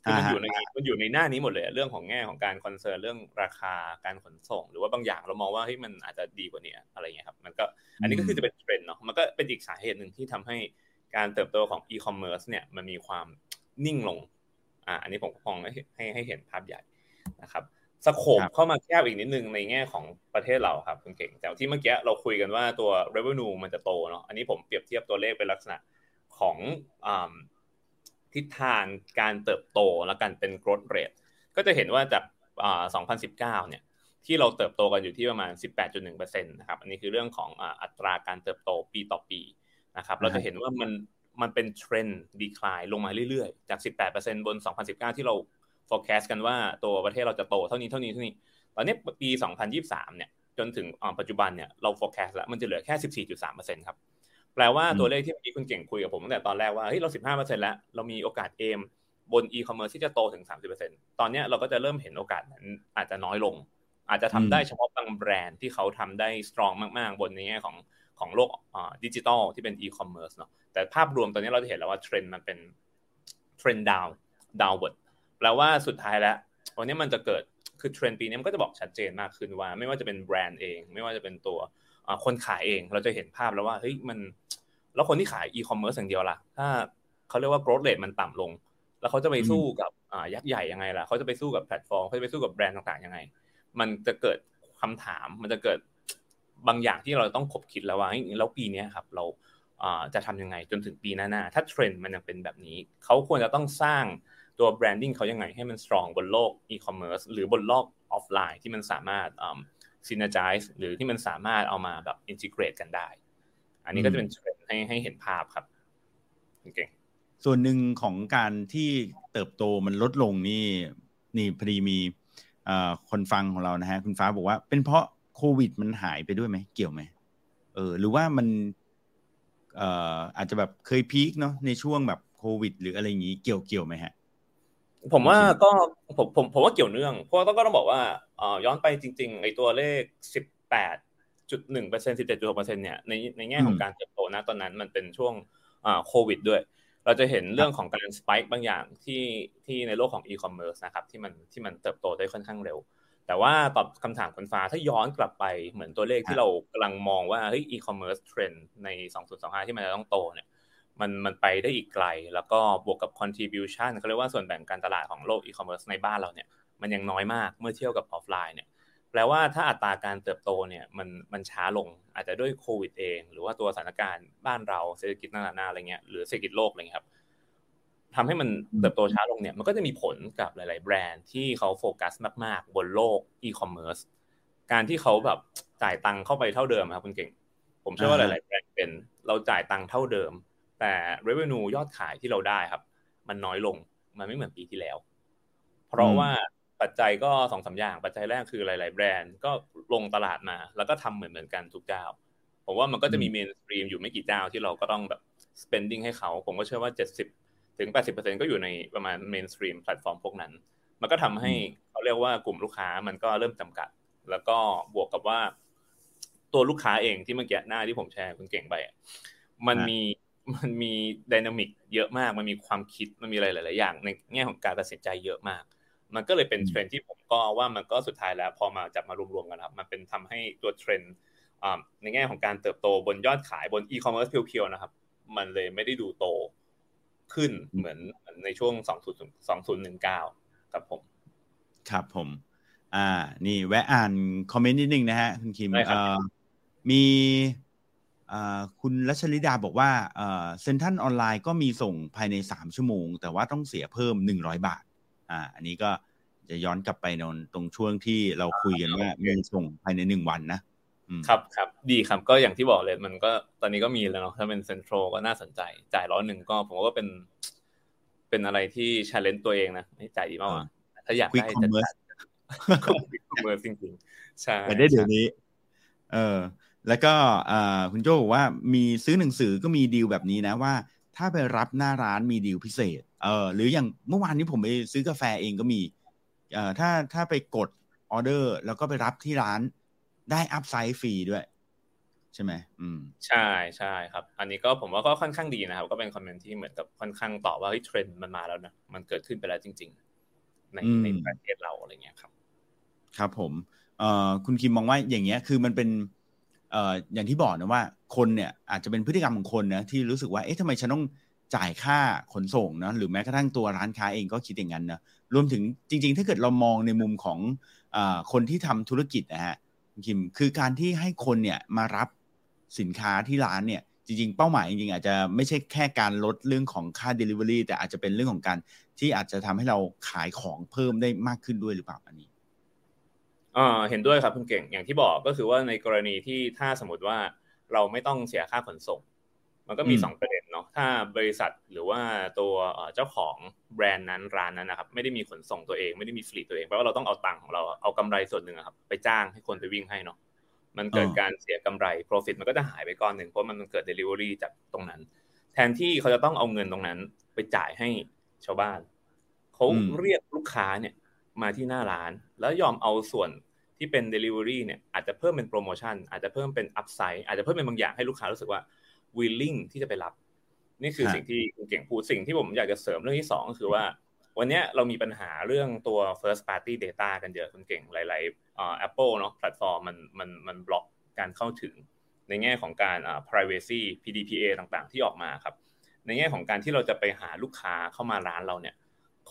คือมันอยู่ในมันอยู่ในหน้านี้หมดเลยเรื่องของแง่ของการ concern เรื่องราคาการขนส่ง หรือว่าบางอย่างเรามองว่าเฮ้ยมันอาจจะดีกว่านี้อะไรเงี้ยครับมันก็อันนี้ก็คือจะเป็นเทรนด์เนาะมันก็เป็นอีกสาเหตุหนึ่งที่ทำให้การเติบโตของอีคอมเมิร์ซเนี่ยมันมีความนิ่งลง อ่าอันนี้ผมมองให้ให้ให้เห็นภาพใหญ่นะครับสโคปเข้ามาแคบอีกนิดนึงในแง่ของประเทศเราครับคุณเก่งแต่ที่เมื่อกี้เราคุยกันว่าตัว revenue มันจะโตเนาะอันนี้ผมเปรียบเทียบตัวเลขเป็นลักษณะของทิศทางการเติบโตและกันเป็น growth rate ก็จะเห็นว่าจาก2019 เนี่ยที่เราเติบโตกันอยู่ที่ประมาณ 18.1%นะครับ อันนี้คือเรื่องของอัตราการเติบโตปีต่อปีนะครับ เราจะเห็นว่ามัน มันเป็นเทรนด์ดีคลายลงมาเรื่อยๆ จาก 18%บน 2019 ที่เรา forecast กันว่าตัวประเทศเราจะโตเท่านี้เท่านี้เท่านี้ ตอนนี้ปี 2023 เนี่ย จนถึงปัจจุบันเนี่ยเรา forecast แล้วมันจะเหลือแค่ 14.3%ครับ แปลว่าตัวเลขที่เมื่อกี้คุณเก่งคุยกับผมตั้งแต่ตอนแรกว่าเฮ้ยเรา 15%แล้ว เรามีโอกาสเอมบน e-commerce ที่จะโตถึง 30%ตอนนี้เราก็จะเริ่มเห็นโอกาสนั้นอาจจะน้อยลง อาจจะทำได้เฉพาะบางแบรนด์ที่เขาทำได้ strong มากๆ บนในแง่ของ ของโลกดิจิทัลที่เป็น e-commerce เนาะแต่ภาพรวมตอนนี้เราจะเห็นแล้วว่าเทรนด์มันเป็นเทรนด์ down downward แปลว่าสุดท้ายแล้ววันนี้มันจะเกิดคือเทรนด์ปีนี้มันก็จะบอกชัดเจนมากขึ้นว่า ไม่ว่าจะเป็นแบรนด์เอง ไม่ว่าจะเป็นตัวคนขายเอง เราจะเห็นภาพแล้วว่าเฮ้ยมันแล้วคนที่ขายอีคอมเมิร์ซอย่างเดียวล่ะ ถ้าเขาเรียกว่า growth rate มันต่ำลง แล้วเขาจะไปสู้กับยักษ์ใหญ่ยังไงล่ะเขาจะไปสู้กับแพลตฟอร์มเขาจะไปสู้กับแบรนด์ต่างๆยังไง มันจะเกิดคำถามมันจะเกิด บางอย่างที่เราต้องขบคิดแล้วว่าแล้วปีนี้ครับเราจะทำยังไงจนถึงปีหน้าๆถ้าเทรนด์มันยังเป็นแบบนี้ เขาควรจะต้องสร้างตัว branding เขายังไงให้มัน strong บนโลกอีคอมเมิร์ซหรือบนโลกออฟไลน์ที่มันสามารถซีน e r g i หรือที่มันสามารถเอามาแบบ integrate กันได้ อันนี้ก็จะเป็นเทรนด์ให้ให้เห็นภาพครับเก่งส่วนหนึ่งของการที่เติบโตมันลดลงนี่นี่พอดีมีคนฟังของเรานะฮะคุณฟ้าบอกว่า เป็นเพราะ โควิดมันหายไปด้วยไหมเกี่ยวไหมเออ หรือว่ามันเอ่ออาจจะแบบเคยพีคเนาะในช่วงแบบโควิด หรืออะไรอย่างนี้เกี่ยวเกี่ยวไหมฮะ ผมว่าก็ผมผมผมว่าเกี่ยวเนื่อง เพราะต้องก็ต้องบอกว่าย้อนไปจริง ๆ ไอ้ตัวเลขสิบแปดจุดหนึ่งเปอร์เซ็นสิบเจ็ดจุดหกเปอร์เซ็นเนี่ยในในแง่ของการเติบโตนะตอนนั้นมันเป็นช่วงโควิดด้วย เราจะเห็นเรื่องของการ spike บางอย่างที่ที่ในโลกของอีคอมเมิร์ซนะครับที่มันที่มันเติบโตได้ค่อนข้างเร็ว แต่ว่าตอบคำถามคุณฟ้าถ้าย้อนกลับไปเหมือนตัวเลขที่เรากำลังมองว่าเฮ้ยอีคอมเมิร์ซเทรนด์ใน 2025 ที่มันจะต้องโตเนี่ยมันมันไปได้อีกไกล แล้วก็บวกกับ contribution เขาเรียกว่าส่วนแบ่งการตลาดของโลกอีคอมเมิร์ซในบ้านเราเนี่ยมันยังน้อยมากเมื่อเทียบกับออฟไลน์เนี่ยแปลว่าถ้าอัตราการเติบโตเนี่ยมันมันช้าลงอาจจะด้วยโควิดเอง หรือว่าตัวสถานการณ์บ้านเราเศรษฐกิจนานาอะไรเงี้ยหรือเศรษฐกิจโลกอะไรเงี้ยครับ ทำให้มันเติบโตช้าลงเนี่ยมันก็จะมีผลกับหลาย ๆ แบรนด์ที่เขาโฟกัสมาก ๆ บนโลกอีคอมเมิร์ซการที่เขาแบบจ่ายตังค์เข้าไปเท่าเดิมครับคุณเก่ง ผมเชื่อว่าหลาย ๆ แบรนด์เป็นเราจ่ายตังค์เท่าเดิม แต่ revenue ยอดขายที่เราได้ครับ มันน้อยลงมันไม่เหมือนปีที่แล้ว เพราะว่าปัจจัยก็สองสาอย่างปัจจัยแรกคือหลาย ๆ แบรนด์ก็ลงตลาดมา แล้วก็ทำเหมือนเหมือนกันทุกเจ้าผมว่ามันก็จะมี mainstream อยู่ไม่กี่เจ้าที่เราก็ต้องแบบ spending ให้เขา ผมก็เชื่อว่า 70 ถึง 80%ก็อยู่ในประมาณ mainstream แพลตฟอร์มพวกนั้น มันก็ทำให้เขาเรียกว่ากลุ่มลูกค้ามันก็เริ่มจำกัด แล้วก็บวกกับว่า ตัวลูกค้าเองที่เมื่อกี้หน้าที่ผมแชร์คุณเก่งไปมันมีมันมี dynamic เยอะมาก มันมีความคิด มันมีอะไรหลาย ๆ อย่าง ในแง่ของการตัดสินใจเยอะมาก มันก็เลยเป็นเทรนด์ที่ผมก็ว่ามันก็สุดท้ายแล้ว พอมาจับมารวม ๆ กันครับ มันเป็นทำให้ตัวเทรนด์ในแง่ของการเติบโตบนยอดขายบนอีคอมเมิร์ซ pure ๆ นะครับ มันเลยไม่ได้ดูโต ขึ้นเหมือนในช่วง 2019 ครับผม ครับผม อ่า นี่แวะอ่านคอมเมนต์นิดนึงนะฮะ คุณคิมมีคุณรัชลิดาบอกว่าเซ็นทรัลออนไลน์ก็มีส่งภายในสามชั่วโมง แต่ว่าต้องเสียเพิ่มหนึ่งร้อยบาท อ่า อันนี้ก็จะย้อนกลับไปนนตรงช่วงที่เราคุยกันว่ามีส่งภายในหนึ่งวันนะ ครับครับดีครับก็อย่างที่บอกเลยมันก็ตอนนี้ก็มีแล้วเนาะถ้าเป็นเซ็นทรัลก็น่าสนใจ จ่ายร้อยหนึ่งก็ผมว่าเป็น เป็นอะไรที่ชาเลนจ์ตัวเองนะไม่จ่ายดีมากถ้าอยากได้จะจ่ายคอมเมอร์จริงๆใช่ได้เดี๋ยวนี้ เออ แล้วก็คุณโจบอกว่ามีซื้อหนังสือก็มีดีลแบบนี้นะว่า ถ้าไปรับหน้าร้านมีดีลพิเศษ เออ หรืออย่างเมื่อวานนี้ผมไปซื้อกาแฟเองก็มี เอ่อถ้าถ้าไปกดออเดอร์ แล้วก็ไปรับที่ร้าน ได้ upsize ฟรีด้วย ใช่ไหมอืมใช่ใช่ครับ อันนี้ก็ผมว่าก็ค่อนข้างดีนะครับ ก็เป็นคอมเมนต์ที่เหมือนกับค่อนข้างตอบว่าเฮ้ยเทรนด์มันมาแล้วนะมันเกิดขึ้นไปแล้วจริง ๆ ในในประเทศเราอะไรเงี้ยครับ ครับผมเอ่อคุณคิมมองว่าอย่างเงี้ยคือมันเป็นเอ่ออย่างที่บอกนะว่าคนเนี่ยอาจจะเป็นพฤติกรรมของคนนะที่รู้สึกว่าเอ๊ะทำไมฉันต้องจ่ายค่าขนส่งนะหรือแม้กระทั่งตัวร้านค้าเองก็คิดอย่างนั้นนะรวมถึงจริง ๆ ถ้าเกิดเรามองในมุมของคนที่ทำธุรกิจนะฮะ คิมคือการที่ให้คนเนี่ยมารับสินค้าที่ร้านเนี่ยจริงๆ เป้าหมายจริงๆ อาจจะไม่ใช่แค่การลดเรื่องของค่า Delivery แต่อาจจะเป็นเรื่องของการที่อาจจะทำให้เราขายของเพิ่มได้มากขึ้นด้วยหรือเปล่าอันนี้อ่าเห็นด้วยครับคุณเก่งอย่างที่บอกก็คือว่าในกรณีที่ถ้าสมมติว่าเราไม่ต้องเสียค่าขนส่ง มันก็มีสองประเด็นเนาะ ถ้าบริษัทหรือว่าตัวเจ้าของแบรนด์นั้นร้านนั้นนะครับ ไม่ได้มีขนส่งตัวเองไม่ได้มีฟลีตตัวเองแปลว่าเราต้องเอาตังค์ของเราเอากำไรส่วนหนึ่งครับ ไปจ้างให้คนไปวิ่งให้เนาะมันเกิดการเสียกำไร profit มันก็จะหายไปก้อนหนึ่งเพราะมันเกิด delivery จากตรงนั้น แทนที่เขาจะต้องเอาเงินตรงนั้น ไปจ่ายให้ชาวบ้านเขาเรียกลูกค้าเนี่ยมาที่หน้าร้าน แล้วยอมเอาส่วนที่เป็น delivery เนี่ยอาจจะเพิ่มเป็นโปรโมชั่นอาจจะเพิ่มเป็น upside อาจจะเพิ่มเป็นบางอย่างให้ลูกค้ารู้สึกว่า willing ที่จะไปรับ นี่คือสิ่งที่คุณเก่งพูดสิ่งที่ผมอยากจะเสริมเรื่องที่สองก็คือว่า วันนี้เรามีปัญหาเรื่องตัว first party data กันเยอะคุณเก่งหลายๆ Apple เนาะแพลตฟอร์มมันมันมันบล็อกการเข้าถึง ในแง่ของการ privacy PDPA ต่างๆ ที่ออกมาครับ ในแง่ของการที่เราจะไปหาลูกค้าเข้ามาร้านเราเนี่ย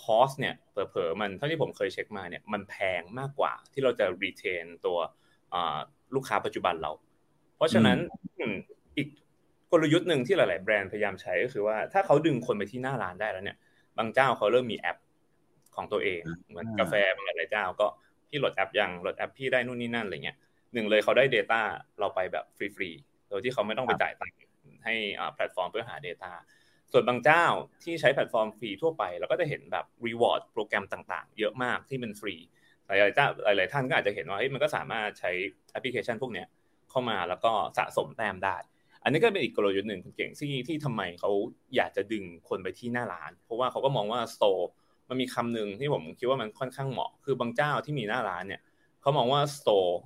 คอสเนี่ยเผลอๆมันเท่าที่ผมเคยเช็คมาเนี่ยมันแพงมากกว่าที่เราจะรีเทนตัวลูกค้าปัจจุบันเรา เพราะฉะนั้นอีก กลยุทธ์หนึ่งที่หลาย ๆ แบรนด์พยายามใช้ก็คือว่าถ้าเขาดึงคนไปที่หน้าร้านได้แล้วเนี่ย บางเจ้าเขาเริ่มมีแอปของตัวเองเหมือนกาแฟบางหลายเจ้าก็พี่โหลดแอปยังโหลดแอปพี่ได้นู่นนี่นั่นอะไรเงี้ยหนึ่งเลยเขาได้ Data เราไปแบบฟรีๆโดยที่เขาไม่ต้องไปจ่ายตังค์ให้แพลตฟอร์มเพื่อหา Data ส่วนบางเจ้าที่ใช้แพลตฟอร์มฟรีทั่วไปเราก็จะเห็นแบบ reward program ต่าง ๆ เยอะมากที่เป็นฟรีหลายๆเจ้าหลายๆท่านก็อาจจะเห็นว่ามันก็สามารถใช้แอปพลิเคชันพวกนี้เข้ามาแล้วก็สะสมแต้มได้ อันนี้ก็เป็นอีกกลยุทธ์หนึ่งคุณเก่งที่ที่ทำไมเขาอยากจะดึงคนไปที่หน้าร้าน เพราะว่าเขาก็มองว่า store มันมีคำหนึ่งที่ผมคิดว่ามันค่อนข้างเหมาะ คือบางเจ้าที่มีหน้าร้านเนี่ยเขามองว่า store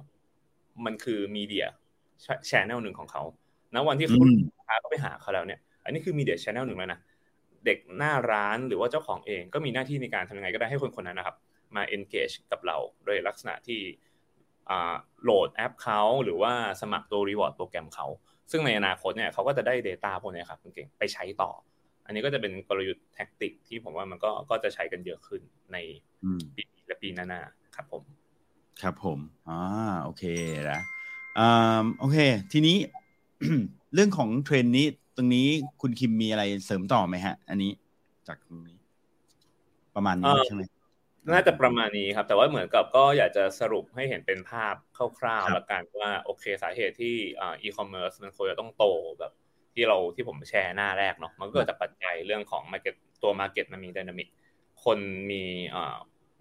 มันคือ media channel หนึ่งของเขาณวันที่เขาลูกค้าก็ไปหาเขาแล้วเนี่ย อันนี้คือ media channel หนึ่งแล้วนะเด็กหน้าร้านหรือว่าเจ้าของเองก็มีหน้าที่ในการทำยังไงก็ได้ให้คนคนนั้นนะครับ มา engage กับเราโดยลักษณะที่โหลดแอปเขาหรือว่าสมัครตัว reward โปรแกรมเขา ซึ่งในอนาคตเนี่ยเขาก็จะได้ Data พวกนี้ครับคุณเก่งไปใช้ต่อ อันนี้ก็จะเป็นกลยุทธ์ tactic ที่ผมว่ามันก็ก็จะใช้กันเยอะขึ้นในปีและปีหน้าๆครับผม ครับผมอ่าโอเคนะอ่าโอเค ทีนี้เรื่องของเทรนด์นี้ ตรงนี้คุณคิมมีอะไรเสริมต่อไหมฮะ อันนี้จากตรงนี้ ประมาณนี้ใช่ไหม น่าจะประมาณนี้ครับ แต่ว่าเหมือนกับก็อยากจะสรุปให้เห็นเป็นภาพคร่าวๆแล้วกันว่าโอเคสาเหตุที่อีคอมเมิร์ซมันควรจะต้องโตแบบที่เราที่ผมแชร์หน้าแรกเนาะมันก็เกิดจากปัจจัยเรื่องของ marketตัว market มันมี dynamic คนมี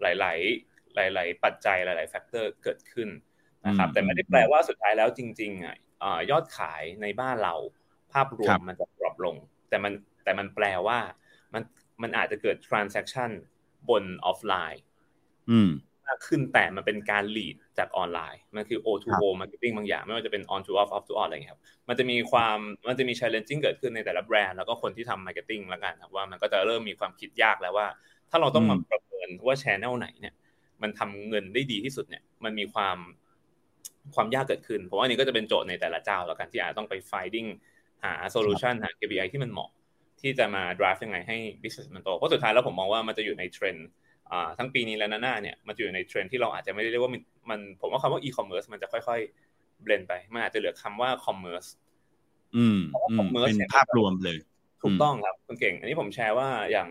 หลาย ๆ หลาย ๆ ปัจจัยหลาย ๆ factor เกิดขึ้นนะครับแต่ไม่ได้แปลว่าสุดท้ายแล้วจริงๆอะยอดขายในบ้านเราภาพรวมมันจะปรับลง แต่มันแต่มันแปลว่ามันมันอาจจะเกิด transaction บนออฟไลน์มากขึ้นแต่มันเป็นการ lead จากออนไลน์ มันคือ O2O marketing บางอย่าง ไม่ว่าจะเป็น on to off, off to on อะไรเงี้ยครับ มันจะมีความมันจะมี challenging เกิดขึ้นในแต่ละแบรนด์แล้วก็คนที่ทำ marketing แล้วกันครับว่ามันก็จะเริ่มมีความคิดยากแล้วว่า ถ้าเราต้องมาประเมินว่า channel ไหนเนี่ย มันทำเงินได้ดีที่สุดเนี่ย มันมีความความยากเกิดขึ้น เพราะว่านี้ก็จะเป็นโจทย์ในแต่ละเจ้าแล้วกันที่อาจต้องไป finding หา solution หา KPI ที่มันเหมาะ ที่จะมา drive ยังไงให้ business มันโตเพราะสุดท้ายแล้วผมมองว่ามันจะอยู่ในเทรนด์ทั้งปีนี้และหน้าเนี่ยมันจะอยู่ในเทรนด์ที่เราอาจจะไม่ได้เรียกว่ามันผมว่าคำว่า e-commerce มันจะค่อยๆเบลนไปมันอาจจะเหลือคำว่า commerce อืมเป็นภาพรวมเลยถูกต้องครับคุณเก่ง อันนี้ผมแชร์ว่าอย่าง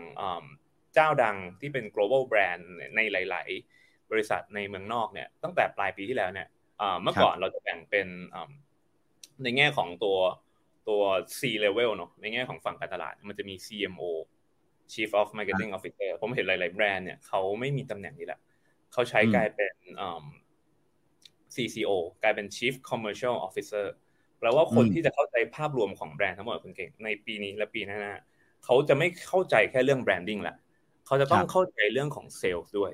เจ้าดังที่เป็น global brand ในหลาย ๆ บริษัทในเมืองนอกเนี่ยตั้งแต่ปลายปีที่แล้วเนี่ยเมื่อก่อนเราจะแบ่งเป็นในแง่ของตัว ตัว C level เนาะในแง่ของฝั่งการตลาดมันจะมี CMO Chief of Marketing Officer ผมเห็นหลาย ๆ แบรนด์เนี่ยเขาไม่มีตำแหน่งนี้แหละเขาใช้กลายเป็น CCO กลายเป็น Chief Commercial Officer แปลว่าคนที่จะเข้าใจภาพรวมของแบรนด์ทั้งหมดคุณเก่งในปีนี้และปีหน้าเขาจะไม่เข้าใจแค่เรื่อง branding ละเขาจะต้องเข้าใจเรื่องของเซลล์ด้วย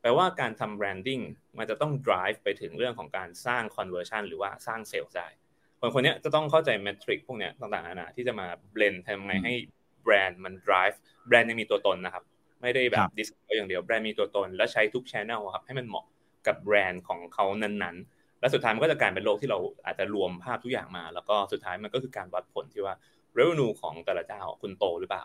แปลว่าการทำ branding มันจะต้อง drive ไปถึงเรื่องของการสร้าง conversion หรือว่าสร้างเซลล์ได้ คนคนนี้จะต้องเข้าใจ metric พวกนี้ต่างๆนานาที่จะมา blend ทำไงให้แบรนด์มัน drive แบรนด์ยังมีตัวตนนะครับ ไม่ได้แบบ dis อย่างเดียวแบรนด์มีตัวตน แล้วใช้ทุก channel ครับให้มันเหมาะกับแบรนด์ของเขานั้นๆ และสุดท้ายมันก็จะกลายเป็นโลกที่เราอาจจะรวมภาพทุกอย่างมา แล้วก็สุดท้ายมันก็คือการวัดผลที่ว่า revenue ของแต่ละเจ้าคุณโตหรือเปล่า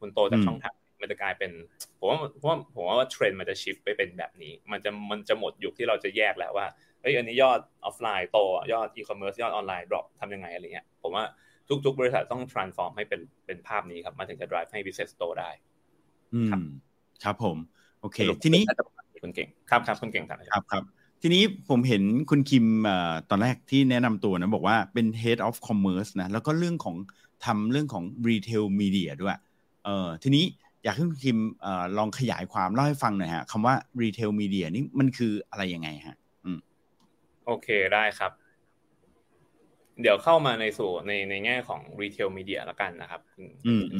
คุณโตจากช่องทางมันจะกลายเป็นผมว่าผมว่าผมว่าเทรนด์มันจะ shift ไปเป็นแบบนี้ มันจะมันจะหมดยุคที่เราจะแยกแล้วว่า เฮ้ยอันนี้ยอดออฟไลน์โตยอดอีคอมเมิร์ซยอดออนไลน์ drop ทำยังไงอะไรเงี้ยผมว่าทุก ๆ บริษัทต้อง transform ให้เป็นเป็นภาพนี้ครับมันถึงจะ drive ให้ business โตได้ อืมครับผม โอเค ทีนี้คุณเก่งครับครับคุณเก่งครับครับครับ ทีนี้ผมเห็นคุณคิมตอนแรกที่แนะนำตัวนะบอกว่าเป็น head of commerce นะ แล้วก็เรื่องของทำเรื่องของ retail media ด้วยเออทีนี้อยากให้คุณคิมอลองขยายความเล่าให้ฟังหน่อยฮะคำว่า retail media นี่มันคืออะไรยังไงฮะอืม โอเคได้ครับ เดี๋ยวเข้ามาในสู่ในในแง่ของ retail media แล้วกันนะครับ อืมอื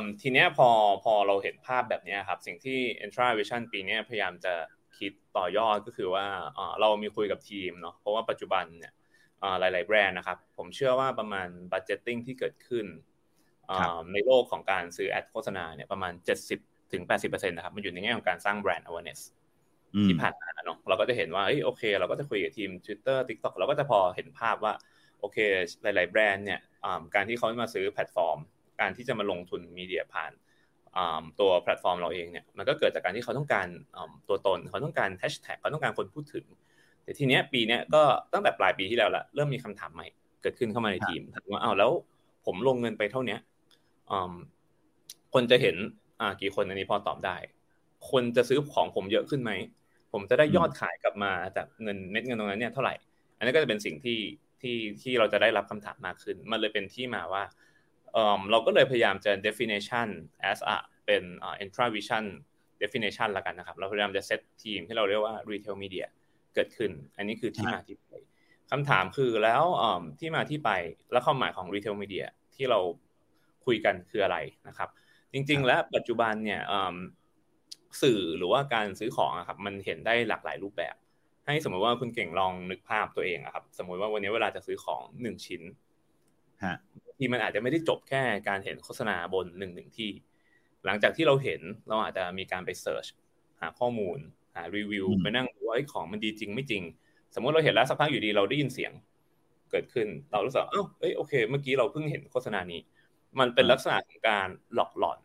มทีเนี้ยพอพอเราเห็นภาพแบบนี้ครับ สิ่งที่ Entravision ปีนี้พยายามจะคิดต่อยอดก็คือว่าเรามีคุยกับทีมเนาะเพราะว่าปัจจุบันเนี่ยหลาย ๆ แบรนด์นะครับ ผมเชื่อว่าประมาณ budgeting ที่เกิดขึ้นในโลกของการซื้อ ad โฆษณาเนี่ยประมาณ 70ถึง80%นะครับ มันอยู่ในแง่ของการสร้างแบรนด์ awareness ที่ผ่านมาเนาะเราก็จะเห็นว่าโอเค เราก็จะคุยกับทีม Twitter TikTok เราก็จะพอเห็นภาพว่าโอเค หลาย ๆ แบรนด์เนี่ยการที่เขามาซื้อแพลตฟอร์ม การที่จะมาลงทุน media ผ่านตัวแพลตฟอร์มเราเองเนี่ยมันก็เกิดจากการที่เขาต้องการตัวตน เขาต้องการแฮชแท็กเขาต้องการคนพูดถึง แต่ทีเนี้ยปีเนี้ยก็ตั้งแต่ปลายปีที่แล้วละเริ่มมีคำถามใหม่เกิดขึ้นเข้ามาในทีมถามว่าอ้าวแล้วผมลงเงินไปเท่าเนี้ยคนจะเห็นอ่ากี่คนอันนี้พอตอบได้ คนจะซื้อของผมเยอะขึ้นไหม ผมจะได้ยอดขายกลับมาจากเงินเม็ดเงินตรงนั้นเนี่ยเท่าไหร่ อันนี้ก็จะเป็นสิ่งที่ที่ที่เราจะได้รับคำถามมากขึ้น มันเลยเป็นที่มาว่าเราก็เลยพยายามจะ definition as a เป็น intravision definition ละกันนะครับ เราพยายามจะเซตทีมที่เราเรียกว่า retail media เกิดขึ้น อันนี้คือที่มาที่ไปคำถามคือแล้วที่มาที่ไปและความหมายของ retail media ที่เราคุยกันคืออะไรนะครับ จริง ๆ แล้วปัจจุบันเนี่ย สื่อหรือว่าการซื้อของครับ มันเห็นได้หลากหลายรูปแบบ ให้สมมติว่าคุณเก่งลองนึกภาพตัวเองครับ สมมติว่าวันนี้เวลาจะซื้อของหนึ่งชิ้นที่มันอาจจะไม่ได้จบแค่การเห็นโฆษณาบนหนึ่งหนึ่งที่ หลังจากที่เราเห็นเราอาจจะมีการไปเสิร์ชหาข้อมูลหารีวิวไปนั่งดูว่าของมันดีจริงไม่จริง สมมติเราเห็นแล้วสักพักอยู่ดีเราได้ยินเสียงเกิดขึ้น เรารู้สึกเอ้าเอ้ยโอเค เมื่อกี้เราเพิ่งเห็นโฆษณานี้ มันเป็นลักษณะของการหลอกหลอน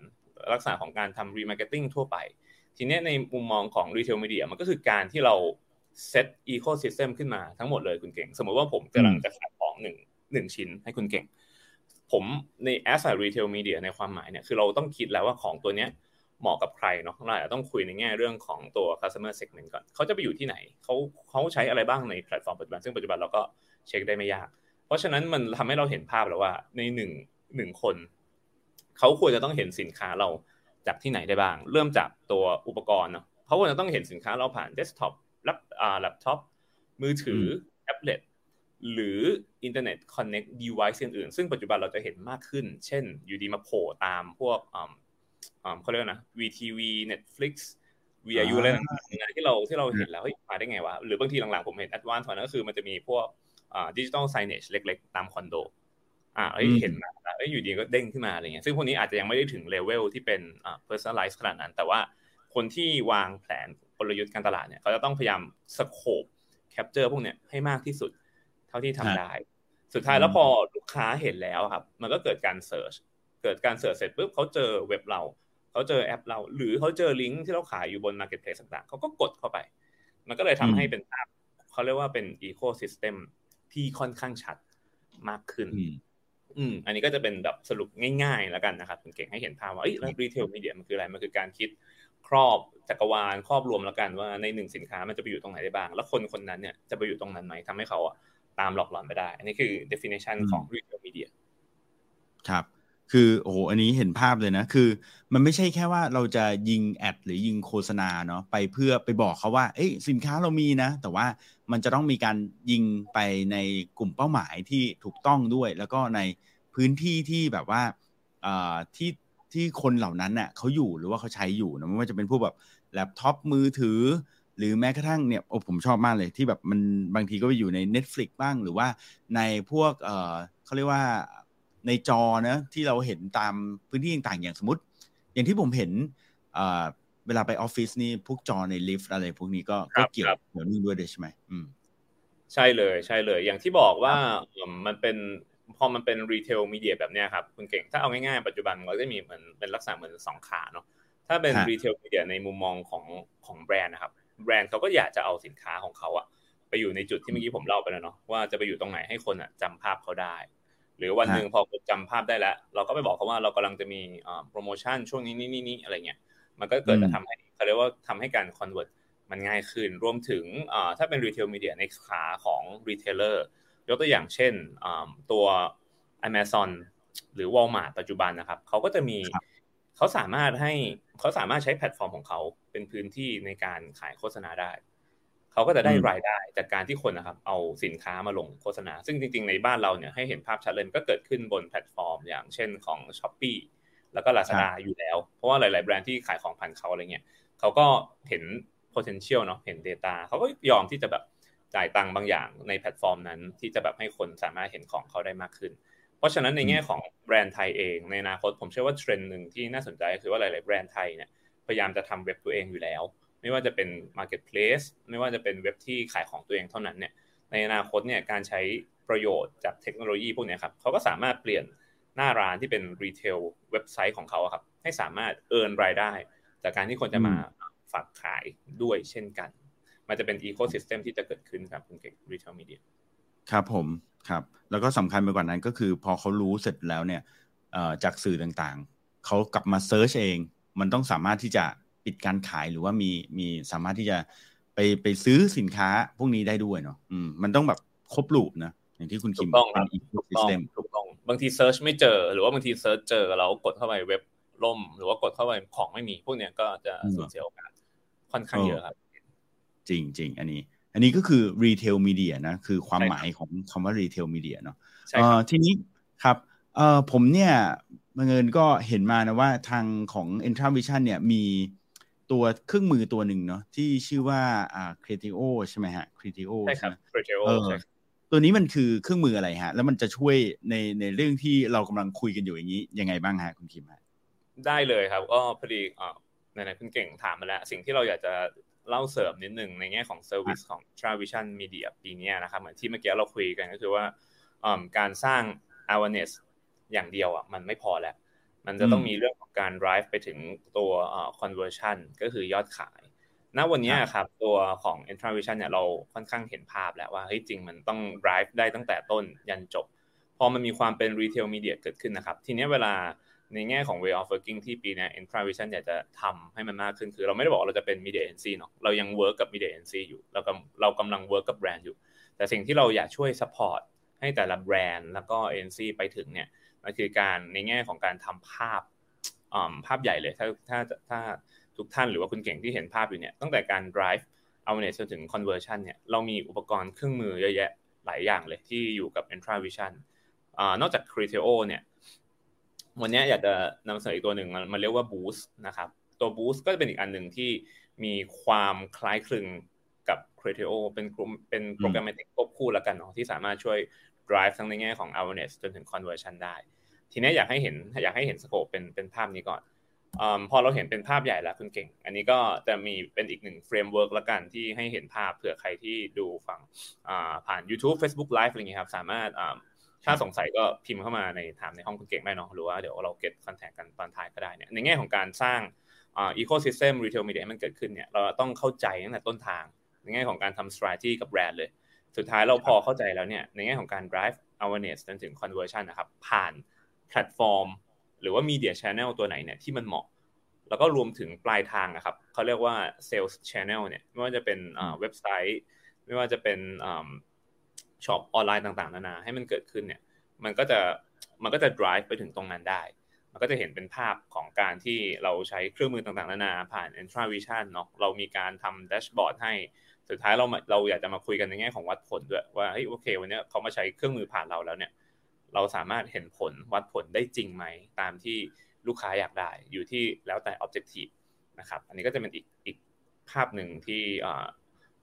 ลักษณะของการทำ remarketing ทั่วไป ทีนี้ในมุมมองของ retail media มันก็คือการที่เรา set ecosystem ขึ้นมาทั้งหมดเลยคุณเก่ง สมมติว่าผมกำลังจะขายของหนึ่งหนึ่งชิ้นให้คุณเก่ง ผมใน as a retail media ในความหมายเนี่ยคือเราต้องคิดแล้วว่าของตัวเนี้ยเหมาะกับใครเนาะเราต้องคุยในแง่เรื่องของตัว customer segment ก่อน เขาจะไปอยู่ที่ไหน เขาเขาใช้อะไรบ้างในแพลตฟอร์มปัจจุบัน ซึ่งปัจจุบันเราก็เช็คได้ไม่ยาก เพราะฉะนั้นมันทำให้เราเห็นภาพแล้วว่าในหนึ่งหนึ่งคน เขาควรจะต้องเห็นสินค้าเรา จากที่ไหนได้บ้าง เริ่มจากตัวอุปกรณ์เนาะเขาควรจะต้องเห็นสินค้าเราผ่านเดสก์ท็อปแล็ปอ่าแล็ปท็อปมือถือแท็บเล็ตหรือ internet connect device อื่นๆ ซึ่งปัจจุบันเราจะเห็นมากขึ้น เช่น อยู่ดีมาโผล่ตามพวกเขาเรียกนะ CTV Netflix VIU อะไรต่างๆที่เราที่เราเห็นแล้วมาได้ไงวะหรือบางทีหลังๆผมเห็น advance กว่านั้นก็คือมันจะมีพวก digital signage เล็ก ๆ ตามคอนโด อ่าเห็นมาเอ้ยอยู่ดีก็เด้งขึ้นมาอะไรเงี้ยซึ่งพวกนี้อาจจะยังไม่ได้ถึงเลเวลที่เป็นอ่า personalize ขนาดนั้น แต่ว่าคนที่วางแผนกลยุทธ์การตลาดเนี่ยเขาจะต้องพยายาม scope capture พวกเนี้ยให้มากที่สุดเท่าที่ทำได้ สุดท้ายแล้วพอลูกค้าเห็นแล้วครับ มันก็เกิดการ searchเกิดการ search เสร็จปุ๊บเขาเจอเว็บเราเขาเจอแอปเรา หรือเขาเจอลิงก์ที่เราขายอยู่บน Marketplace ต่างๆเขาก็กดเข้าไป มันก็เลยทำให้เป็นภาพเขาเรียกว่าเป็น ecosystem ที่ค่อนข้างชัดมากขึ้น อืมอันนี้ก็จะเป็นแบบสรุปง่ายๆแล้วกันนะครับคุณเก่งให้เห็นภาพว่าเอ้ย retail media มันคืออะไรมันคือการคิดครอบจักรวาลครอบรวมแล้วกันว่าในหนึ่งสินค้ามันจะไปอยู่ตรงไหนได้บ้าง แล้วคนคนนั้นเนี่ยจะไปอยู่ตรงนั้นไหมทำให้เขาอะตามหลอกหลอนไม่ได้ อันนี้คือ definition ของ retail media ครับ คือโอ้โหอันนี้เห็นภาพเลยนะ คือ มันไม่ใช่แค่ว่าเราจะยิงแอดหรือยิงโฆษณาเนาะไปเพื่อไปบอกเขาว่า เอ้ยสินค้าเรามีนะ แต่ว่ามันจะต้องมีการยิงไปในกลุ่มเป้าหมายที่ถูกต้องด้วย แล้วก็ในพื้นที่ที่แบบว่าที่ที่คนเหล่านั้นเน่ะเขาอยู่หรือว่าเขาใช้อยู่นะไม่ว่าจะเป็นพวกแบบแล็ปท็อปมือถือ หรือแม้กระทั่งเนี่ยโอ้ผมชอบมากเลยที่แบบมันบางทีก็ไปอยู่ใน Netflix บ้างหรือว่าในพวกเออเขาเรียกว่า ในจอนะที่เราเห็นตามพื้นที่ต่างๆ อย่างสมมติ อย่างที่ผมเห็นเวลาไปออฟฟิศนี่พวกจอในลิฟต์อะไรพวกนี้ก็ก็เกี่ยวเกี่ยวเนื่องด้วยใช่ไหมอืมใช่เลยใช่เลย อย่างที่บอกว่ามันเป็นพอมันเป็น retail media แบบเนี้ยครับคุณเก่งถ้าเอาง่ายๆปัจจุบันมันก็จะมีเหมือนเป็นลักษณะเหมือนสองขาเนาะถ้าเป็น retail media ในมุมมองของของแบรนด์นะครับแบรนด์เขาก็อยากจะเอาสินค้าของเขาอะไปอยู่ในจุดที่เมื่อกี้ผมเล่าไปแล้วเนาะว่าจะไปอยู่ตรงไหนให้คนอะจำภาพเขาได้ หรือวันหนึ่งพอคนจำภาพได้แล้ว เราก็ไปบอกเขาว่าเรากำลังจะมีโปรโมชั่นช่วงนี้นี่นี่นี่อะไรเงี้ยมันก็เกิดจะทำให้เขาเรียกว่าทำให้การ convert มันง่ายขึ้นรวมถึงถ้าเป็น retail media ในขาของ retailer ยกตัวอย่างเช่นตัว Amazon หรือ Walmart ปัจจุบันนะครับเขาก็จะมีเขาสามารถให้เขาสามารถใช้แพลตฟอร์มของเขาเป็นพื้นที่ในการขายโฆษณาได้ เขาก็จะได้รายได้จากการที่คนนะครับเอาสินค้ามาลงโฆษณา ซึ่งจริง ๆ ในบ้านเราเนี่ยให้เห็นภาพชัดเลยก็เกิดขึ้นบนแพลตฟอร์ม อย่างเช่นของ Shopee แล้วก็ Lazada อยู่แล้ว เพราะว่าหลาย ๆ แบรนด์ที่ขายของผ่านเขาอะไรเงี้ยเขาก็เห็น potential เนาะเห็น data เขาก็ยอมที่จะแบบจ่ายตังค์บางอย่างในแพลตฟอร์มนั้น ที่จะแบบให้คนสามารถเห็นของเขาได้มากขึ้น เพราะฉะนั้นในแง่ของแบรนด์ไทยเองในอนาคตผมเชื่อว่าเทรนด์หนึ่งที่น่าสนใจคือว่าหลาย ๆ แบรนด์ไทยเนี่ยพยายามจะทำเว็บตัวเองอยู่แล้ว ไม่ว่าจะเป็น Marketplace ไม่ว่าจะเป็นเว็บที่ขายของตัวเองเท่านั้นเนี่ยในอนาคตเนี่ยการใช้ประโยชน์จากเทคโนโลยีพวกนี้ครับเขาก็สามารถเปลี่ยนหน้าร้านที่เป็น retail website ของเขาครับให้สามารถ earn รายได้ จากการที่คนจะมาฝากขายด้วยเช่นกัน มันจะเป็น ecosystem ที่จะเกิดขึ้นครับคุณเก่ง retail mediaครับผมครับ แล้วก็สำคัญไปกว่านั้นก็คือพอเขารู้เสร็จแล้วเนี่ยจากสื่อต่างๆ เขากลับมา search เอง มันต้องสามารถที่จะ ปิดการขายหรือว่ามีมีสามารถที่จะไปไปซื้อสินค้าพวกนี้ได้ด้วยเนาะอืมมันต้องแบบครบ loop นะอย่างที่คุณคิมต้องเป็น ecosystem ถูกต้องบางที search ไม่เจอ หรือว่าบางที search เจอแล้วกดเข้าไปเว็บล่ม หรือว่ากดเข้าไปของไม่มี พวกเนี้ยก็จะสูญเสียโอกาสค่อนข้างเยอะครับ จริงจริงอันนี้ อันนี้ก็คือรีเทลมีเดียนะ คือความหมายของคำว่ารีเทลมีเดียเนาะทีนี้ครับเอ่อผมเนี่ยบังเอิญก็เห็นมานะว่าทางของ e n t r a Vision เนี่ยมี ตัวเครื่องมือตัวหนึ่งเนาะที่ชื่อว่าอ่า Criteo ใช่ไหมฮะ Criteo ใช่ครับ Criteo ใช่ตัวนี้มันคือเครื่องมืออะไรฮะ แล้วมันจะช่วยในในเรื่องที่เรากำลังคุยกันอยู่อย่างนี้ ยังไงบ้างฮะคุณคิมฮะได้เลยครับก็พอดีอ่าในในคุณเก่งถามมาแล้ว สิ่งที่เราอยากจะเล่าเสริมนิดหนึ่งในแง่ของเซอร์วิสของ Travision Media ปีนี้นะครับเหมือนที่เมื่อกี้เราคุยกันก็คือว่าการสร้าง awareness อย่างเดียวอะมันไม่พอแล้ว มันจะต้องมีเรื่องของการ drive ไปถึงตัว conversion ก็คือยอดขาย ณ วันนี้ครับตัวของ e n t r a v i s i o n เนี่ยเราค่อนข้างเห็นภาพแล้วว่าเฮ้ยจริงมันต้อง drive ได้ตั้งแต่ต้นยันจบ พอมันมีความเป็น retail media เกิดขึ้นนะครับ ทีนี้เวลาในแง่ของ way of working ที่ปีนี้ e n t r a v i s i o n อยากจะทำให้มันมากขึ้นคือ เราไม่ได้บอกเราจะเป็น media agency เนาะเรายัง work กับ media agency อยู่ เรากำเรากำลัง work กับแบรนด์อยู่ แต่สิ่งที่เราอยากช่วย support ให้แต่ละแบรนด์แล้วก็ agency ไปถึงเนี่ย มันคือการในแง่ของการทำภาพภาพใหญ่เลยถ้าถ้าถ้าทุกท่านหรือว่าคุณเก่งที่เห็นภาพอยู่เนี่ยตั้งแต่การ drive awareness จนถึง conversion เนี่ยเรามีอุปกรณ์เครื่องมือเยอะแยะหลายอย่างเลยที่อยู่กับ Entra Vision นอกจาก Criteo เนี่ยวันนี้อยากจะนำเสนออีกตัวหนึ่งมันเรียกว่า Boost นะครับตัว Boost ก็จะเป็นอีกอันหนึ่งที่มีความคล้ายคลึงกับ Criteo เป็นกลุ่มเป็น programmatic ควบคู่แล้วกันเนาะที่สามารถช่วย drive ทั้งในแง่ของ awareness จนถึง conversion ได้ ทีนี้อยากให้เห็นอยากให้เห็น scope เป็นเป็นภาพนี้ก่อนพอเราเห็นเป็นภาพใหญ่แล้วคุณเก่ง อันนี้ก็จะมีเป็นอีกหนึ่ง framework ละกันที่ให้เห็นภาพเผื่อใครที่ดูฟังผ่าน YouTube Facebook Live อะไรเงี้ยครับ สามารถถ้าสงสัยก็พิมพ์เข้ามาในถามในห้องคุณเก่งได้เนาะหรือว่าเดี๋ยวเรา get contact กันตอนท้ายก็ได้เนี่ยในแง่ของการสร้าง ecosystem retail media มันเกิดขึ้นเนี่ยเราต้องเข้าใจตั้งแต่ต้นทาง ในแง่ของการทำ strategy กับแบรนด์เลย สุดท้ายเราพอเข้าใจแล้วเนี่ยในแง่ของการ drive awareness จนถึง conversion นะครับผ่านแพลตฟอร์ม หรือว่า media channel ตัวไหนเนี่ยที่มันเหมาะ แล้วก็รวมถึงปลายทางนะครับเขาเรียกว่า sales channel เนี่ยไม่ว่าจะเป็นเว็บไซต์ ไม่ว่าจะเป็นช็อปออนไลน์ต่างๆนานาให้มันเกิดขึ้นเนี่ยมันก็จะมันก็จะ drive ไปถึงตรงนั้นได้ มันก็จะเห็นเป็นภาพของการที่เราใช้เครื่องมือต่างๆ นานา ผ่าน Entra Vision เนาะเรามีการทำแดชบอร์ดให้ สุดท้ายเราเราอยากจะมาคุยกันในแง่ของวัดผลด้วยว่าเฮ้ยโอเค วันนี้เขามาใช้เครื่องมือผ่านเราแล้วเนี่ย เราสามารถเห็นผลวัดผลได้จริงไหมตามที่ลูกค้าอยากได้อยู่ที่แล้วแต่ objective นะครับ อันนี้ก็จะเป็นอีกอีกภาพหนึ่งที่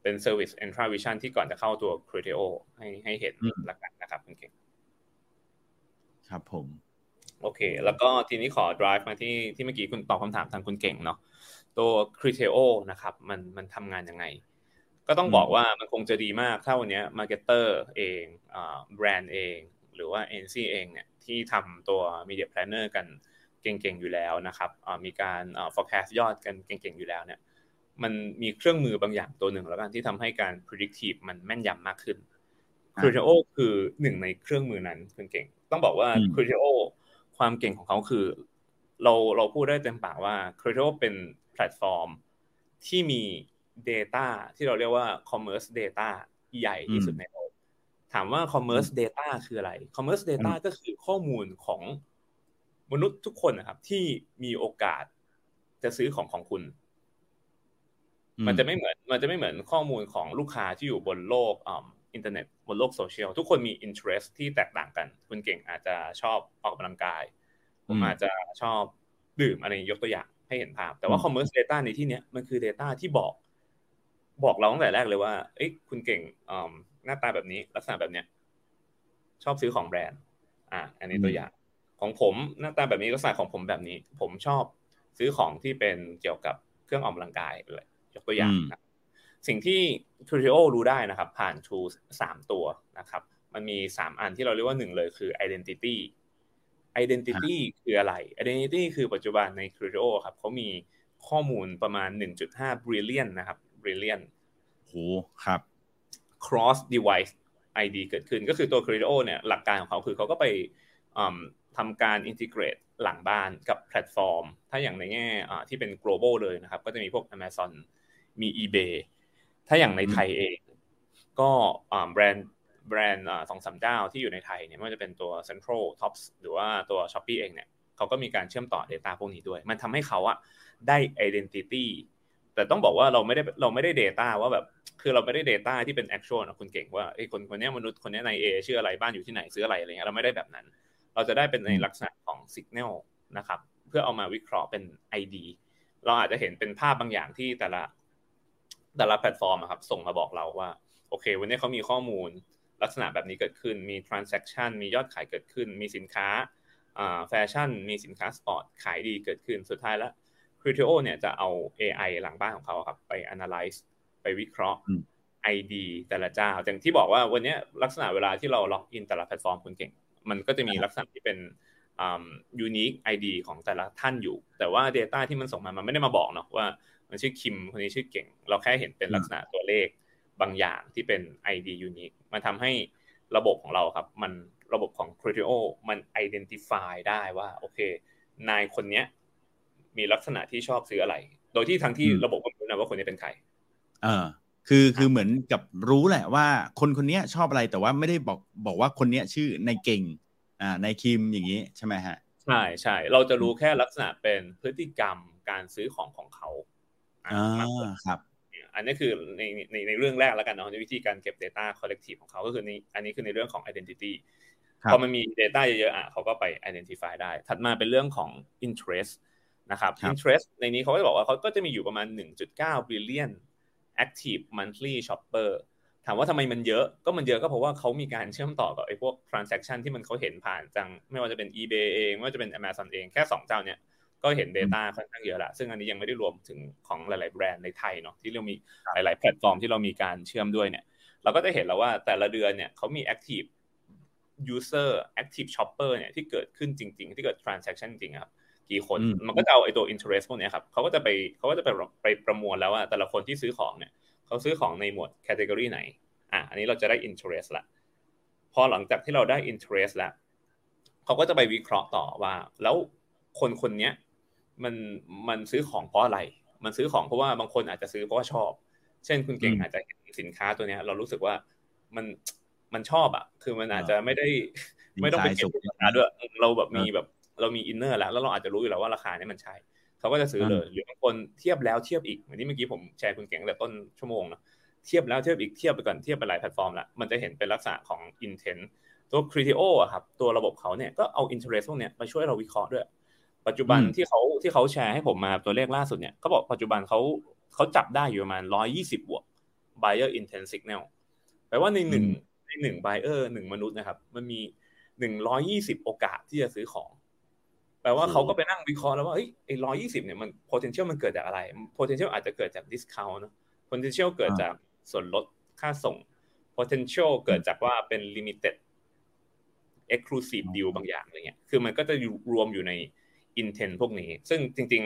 เป็น service Entravision ที่ก่อนจะเข้าตัว Criteo ให้ให้เห็นละกันนะครับคุณเก่งครับผมโอเค แล้วก็ทีนี้ขอ drive มาที่ที่เมื่อกี้คุณตอบคำถามทางคุณเก่งเนาะตัว Criteo นะครับ มันมันทำงานยังไง ก็ต้องบอกว่ามันคงจะดีมากถ้าวันนี้ marketer เองแบรนด์เอง หรือว่า NC เองเนี่ยที่ทำตัว Media Planner กันเก่งๆอยู่แล้วนะครับมีการ forecast ยอดกันเก่งๆอยู่แล้วเนี่ยมันมีเครื่องมือบางอย่างตัวหนึ่งแล้วกันที่ทำให้การ predictive มันแม่นยำมากขึ้น c r i t i o คือหนึ่งในเครื่องมือนั้นคุณเก่งต้องบอกว่า c r i t i o ความเก่งของเขาคือ เราเราพูดได้เต็มปากว่า c r i t i o เป็นแพลตฟอร์มที่มี Data ที่เราเรียกว่า Commerce Data ใหญ่ที่สุดในโลกถามว่า Commerce Data คืออะไร Commerce Data ก็คือข้อมูลของมนุษย์ทุกคนนะครับ ที่มีโอกาสจะซื้อของของคุณ มันจะไม่เหมือน มันจะไม่เหมือนข้อมูลของลูกค้าที่อยู่บนโลกอินเทอร์เน็ตบนโลกโซเชียลทุกคนมี interest ที่แตกต่างกัน คุณเก่งอาจจะชอบออกกำลังกายผมอาจจะชอบดื่มอะไรยกตัวอย่างให้เห็นภาพ แต่ว่า commerce data ในที่เนี้ยมันคือ data ที่บอก บอกเราตั้งแต่แรกเลยว่าเอ้ยคุณเก่งหน้าตาแบบนี้ ลักษณะแบบเนี้ย ชอบซื้อของแบรนด์ อ่าอันนี้ตัวอย่าง ของผมหน้าตาแบบนี้ลักษณะของผมแบบนี้ ผมชอบซื้อของที่เป็นเกี่ยวกับเครื่องออกกำลังกายเลยยกตัวอย่างนะสิ่งที่ t r i o รู้ได้นะครับ ผ่าน tools สามตัวนะครับ มันมีสามอันที่เราเรียกว่าหนึ่งเลยคือ identity identity คืออะไร identity คือปัจจุบันใน c r i o ครับเขามีข้อมูลประมาณ 1.5 brillion นะครับ brillion โหครับ cross device ID เกิดขึ้นก็คือตัว c r i o เนี่ยหลักการของเขาคือเขาก็ไปทำการ integrate หลังบ้านกับแพลตฟอร์ม ถ้าอย่างในแง่ที่เป็น global เลยนะครับ ก็จะมีพวก Amazon มี eBay ถ้าอย่างในไทยเอง ก็แบรนด์แบรนด์สองสามเจ้าที่อยู่ในไทยเนี่ยไม่ว่าจะเป็นตัว Central Tops หรือว่าตัว s h อ p e e เองเนี่ยเขาก็มีการเชื่อมต่อ Data พวกนี้ด้วย มันทำให้เขาอะได้ identity แต่ต้องบอกว่าเราไม่ได้เราไม่ได้ Data ว่าแบบคือเราไม่ได้ Data ที่เป็น actual นะคุณเก่งว่าไอ้คนคนนี้มนุษย์คนนี้ใน A ชื่ออะไรบ้านอยู่ที่ไหนซื้ออะไรอะไรเงี้ยเราไม่ได้แบบนั้น เราจะได้เป็นในลักษณะของ signal นะครับเพื่อเอามาวิเคราะห์เป็น ID เราอาจจะเห็นเป็นภาพบางอย่างที่แต่ละแต่ละแพลตฟอร์มครับส่งมาบอกเราว่าโอเค วันนี้เขามีข้อมูลลักษณะแบบนี้เกิดขึ้นมี transaction มียอดขายเกิดขึ้น มีสินค้าแฟชั่นมีสินค้าสปอร์ตขายดีเกิดขึ้นสุดท้ายแล้ว c r i t i o เนี่ยจะเอา AI หลังบ้านของเขาครับ ไป analyze ไปวิเคราะห์ ID แต่ละเจ้าอย่างที่บอกว่าวันนี้ลักษณะเวลาที่เราล็อกอินแต่ละแพลตฟอร์มคุณเก่ง มันก็จะมีลักษณะที่เป็น unique ID ของแต่ละท่านอยู่ แต่ว่า Data ที่มันส่งมา มันไม่ได้มาบอกเนาะว่า มันชื่อคิมคนนี้ชื่อเก่ง เราแค่เห็นเป็นลักษณะตัวเลขบางอย่างที่เป็น ID unique มันทำให้ระบบของเราครับ มันระบบของ Criteo มัน identify ได้ว่า โอเคนายคนเนี้ย มีลักษณะที่ชอบซื้ออะไร โดยที่ทั้งที่ระบบมันรู้นะว่าคนนี้เป็นใครเออคือคือเหมือนกับรู้แหละว่า คนคนนี้ชอบอะไรแต่ว่าไม่ได้บอกบอกว่าคนนี้ชื่อในเก่งอ่าในคิมอย่างนี้ใช่ไหมฮะใช่ใช่เราจะรู้แค่ลักษณะเป็นพฤติกรรมการซื้อของของเขาอ่าครับ อันนี้คือในในในเรื่องแรกแล้วกันเนาะในวิธีการเก็บ Data Collective ของเขาก็คือในอันนี้คือในเรื่องของ Identity พอมันมี Data เยอะๆอะเขาก็ไป Identify ได้ ถัดมาเป็นเรื่องของ Interest นะครับ Interest ในนี้เขาก็จะบอกว่าเขาก็จะมีอยู่ประมาณ 1.9 billion active monthly shopper ถามว่าทำไมมันเยอะก็มันเยอะก็เพราะว่าเขามีการเชื่อมต่อกับไอ้พวก transaction ที่มันเขาเห็นผ่านจัง ไม่ว่าจะเป็น eBay เอง ไม่ว่าจะเป็น Amazon เองแค่ 2 เจ้าเนี่ยก็เห็น Data ค่อนข้างเยอะละซึ่งอันนี้ยังไม่ได้รวมถึงของหลาย ๆ แบรนด์ในไทยเนาะที่เรามีหลาย ๆ แพลตฟอร์มที่เรามีการเชื่อมด้วยเนี่ยเราก็จะเห็นแล้วว่าแต่ละเดือนเนี่ยเขามี active user active shopper เนี่ยที่เกิดขึ้นจริง ๆ ที่เกิด transaction จริงครับ กี่คนมันก็จะเอาไอ้ตัว interest พวกนี้ครับเขาก็จะไปเขาก็จะไปไปประมวลแล้วว่าแต่ละคนที่ซื้อของเนี่ยเขาซื้อของในหมวด category ไหนอะอันนี้เราจะได้ interest ละพอหลังจากที่เราได้ interest แล้วเขาก็จะไปวิเคราะห์ต่อว่า แล้วคนคนนี้มันมันซื้อของเพราะอะไร มันซื้อของเพราะว่าบางคนอาจจะซื้อเพราะว่าชอบ เช่นคุณเก่งอาจจะเห็นสินค้าตัวนี้เรารู้สึกว่ามันมันชอบอะ คือมันอาจจะไม่ได้ไม่ต้องไปเก็บราคาด้วย เราแบบมีแบบ เรามี inner แล้วแล้วเราอาจจะรู้อยู่แล้วว่าราคานี้มันใช่เขาก็จะซื้อเลย หรือบางคนเทียบแล้วเทียบอีกเหมือนที่เมื่อกี้ผมแชร์คุณเก่งแต่ต้นชั่วโมงนะเทียบแล้วเทียบอีกเทียบไปก่อนเทียบไปหลายแพลตฟอร์มละมันจะเห็นเป็นลักษณะของ intent ตัว Criteo อะครับตัวระบบเขาเนี่ยก็เอา interest พวกเนี้ยมาช่วยเราวิเคราะห์ด้วย ปัจจุบันที่เขาที่เขาแชร์ให้ผมมาตัวเลขล่าสุดเนี่ยเขาบอกปัจจุบันเขาเขาจับได้อยู่ประมาณร้อยยี่สิบบวก buyer intent signal แปลว่าในหนึ่งในหนึ่ง buyer หนึ่งมนุษย์นะครับ มันมีหนึ่งร้อยี่สิบโอกาสที่จะซื้อของ แปลว่าเขาก็ไปนั่งวิเคราะห์แล้วว่าเอ้ยไอ้ร้อยี่สิบเนี่ยมัน potential มันเกิดจากอะไร potential อาจจะเกิดจาก discount นะ potential เกิดจากส่วนลดค่าส่ง potential เกิดจากว่าเป็น limited exclusive deal บางอย่างอะไรเงี้ย คือมันก็จะรวมอยู่ใน intent พวกนี้ ซึ่งจริง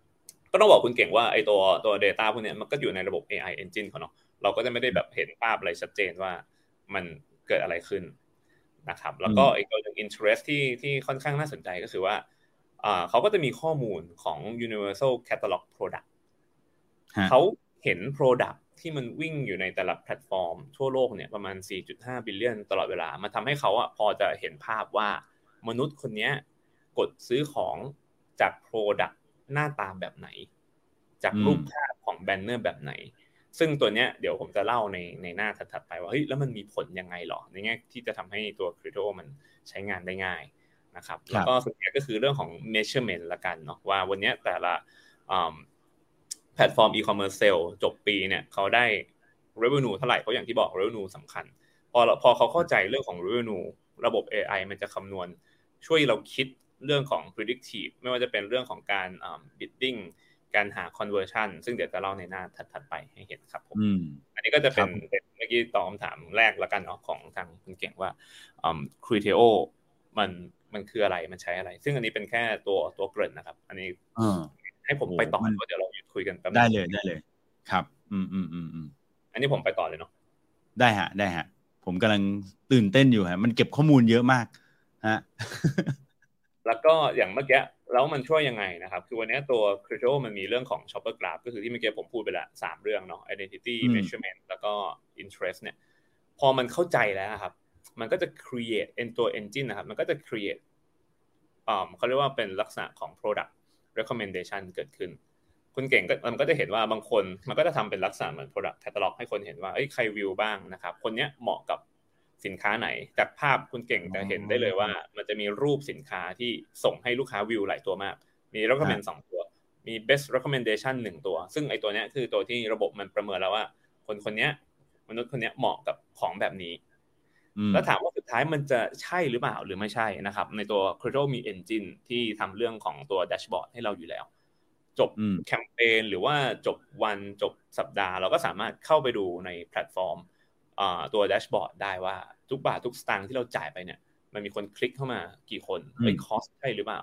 ๆ ก็ต้องบอกคุณเก่งว่าไอตัวตัว data พวกนี้มันก็อยู่ในระบบ AI engine เขาเนาะ เราก็จะไม่ได้แบบเห็นภาพอะไรชัดเจนว่ามันเกิดอะไรขึ้นนะครับ แล้วก็อีกตัวหนึ่ง interest ที่ที่ค่อนข้างน่าสนใจก็คือว่า เขาก็จะมีข้อมูลของ universal catalog product เขาเห็น product ที่มันวิ่งอยู่ในแต่ละแพลตฟอร์ม ทั่วโลกเนี่ยประมาณ 4.5 billion ตลอดเวลา มันทำให้เขาอะพอจะเห็นภาพว่ามนุษย์คนนี้กดซื้อของจาก Product หน้าตาแบบไหน จากรูปภาพของแบนเนอร์แบบไหน ซึ่งตัวเนี้ยเดี๋ยวผมจะเล่าในในหน้าถัดๆไปว่าเฮ้ยแล้วมันมีผลยังไงหรอ ในแง่ที่จะทำให้ตัว Criteo มันใช้งานได้ง่าย นะครับแล้วก็สุดท้ายก็คือเรื่องของ measurement ละกันเนาะว่าวันนี้แต่ละแพลตฟอร์มอีคอมเมิร์ซเซลจบปีเนี่ยเขาได้ revenue เท่าไหร่เพราะอย่างที่บอก revenue สำคัญ พอพอเขาเข้าใจเรื่องของ revenue ระบบ AI มันจะคำนวณ ช่วยเราคิดเรื่องของ predictive ไม่ว่าจะเป็นเรื่องของการ bidding การหา conversion ซึ่งเดี๋ยวจะเล่าในหน้าถัดๆไปให้เห็นครับผมอันนี้ก็จะเป็นเมื่อกี้ตอบคำถามแรกแล้วกันเนาะของทางคุณเก่งว่า Criteo มัน มันคืออะไรมันใช้อะไร ซึ่งอันนี้เป็นแค่ตัวตัวเกริ่นนะครับ อันนี้ให้ผมไปต่อเดี๋ยวเราหยุดคุยกันแป๊บได้เลยได้เลย ครับ อืมอืมอืมอืมอันนี้ผมไปต่อเลยเนาะได้ฮะ ได้ฮะ ผมกำลังตื่นเต้นอยู่ฮะ มันเก็บข้อมูลเยอะมากฮะแล้วก็อย่างเมื่อกี้แล้วมันช่วยยังไงนะครับ คือวันนี้ตัว c r i t i c มันมีเรื่องของ shopper graph ก็คือที่เมื่อกี้ผมพูดไปละสามเรื่องเนาะ identity measurement แล้วก็ interest เนี่ย พอมันเข้าใจแล้วครับ มันก็จะ create ็นตัว engine นะครับ มันก็จะ create อ่าเขาเรียกว่าเป็นลักษณะของ product recommendation เกิดขึ้น คุณเก่งก็มันก็จะเห็นว่าบางคนมันก็จะทำเป็นลักษณะเหมือน product catalog ให้คนเห็นว่าเอ้ยใครวิวบ้างนะครับ คนนี้เหมาะกับสินค้าไหน จากภาพคุณเก่งจะเห็นได้เลยว่า มันจะมีรูปสินค้าที่ส่งให้ลูกค้าวิวหลายตัวมาก มี recommend สองตัว มี best recommendation หนึ่งตัว ซึ่งไอตัวนี้คือตัวที่ระบบมันประเมินแล้วว่า คนคนนี้มนุษย์คนนี้เหมาะกับของแบบนี้ แล้วถามว่าสุดท้ายมันจะใช่หรือเปล่าหรือไม่ใช่นะครับ ในตัว c r i t o มี Engine ที่ทำเรื่องของตัว dashboard ให้เราอยู่แล้ว จบแคมเปญหรือว่าจบวันจบสัปดาห์ เราก็สามารถเข้าไปดูในแพลตฟอร์มตัว dashboard ได้ว่าทุกบาททุกสตางค์ที่เราจ่ายไปเนี่ย มันมีคนคลิกเข้ามากี่คนเป็น cost ใช่หรือเปล่า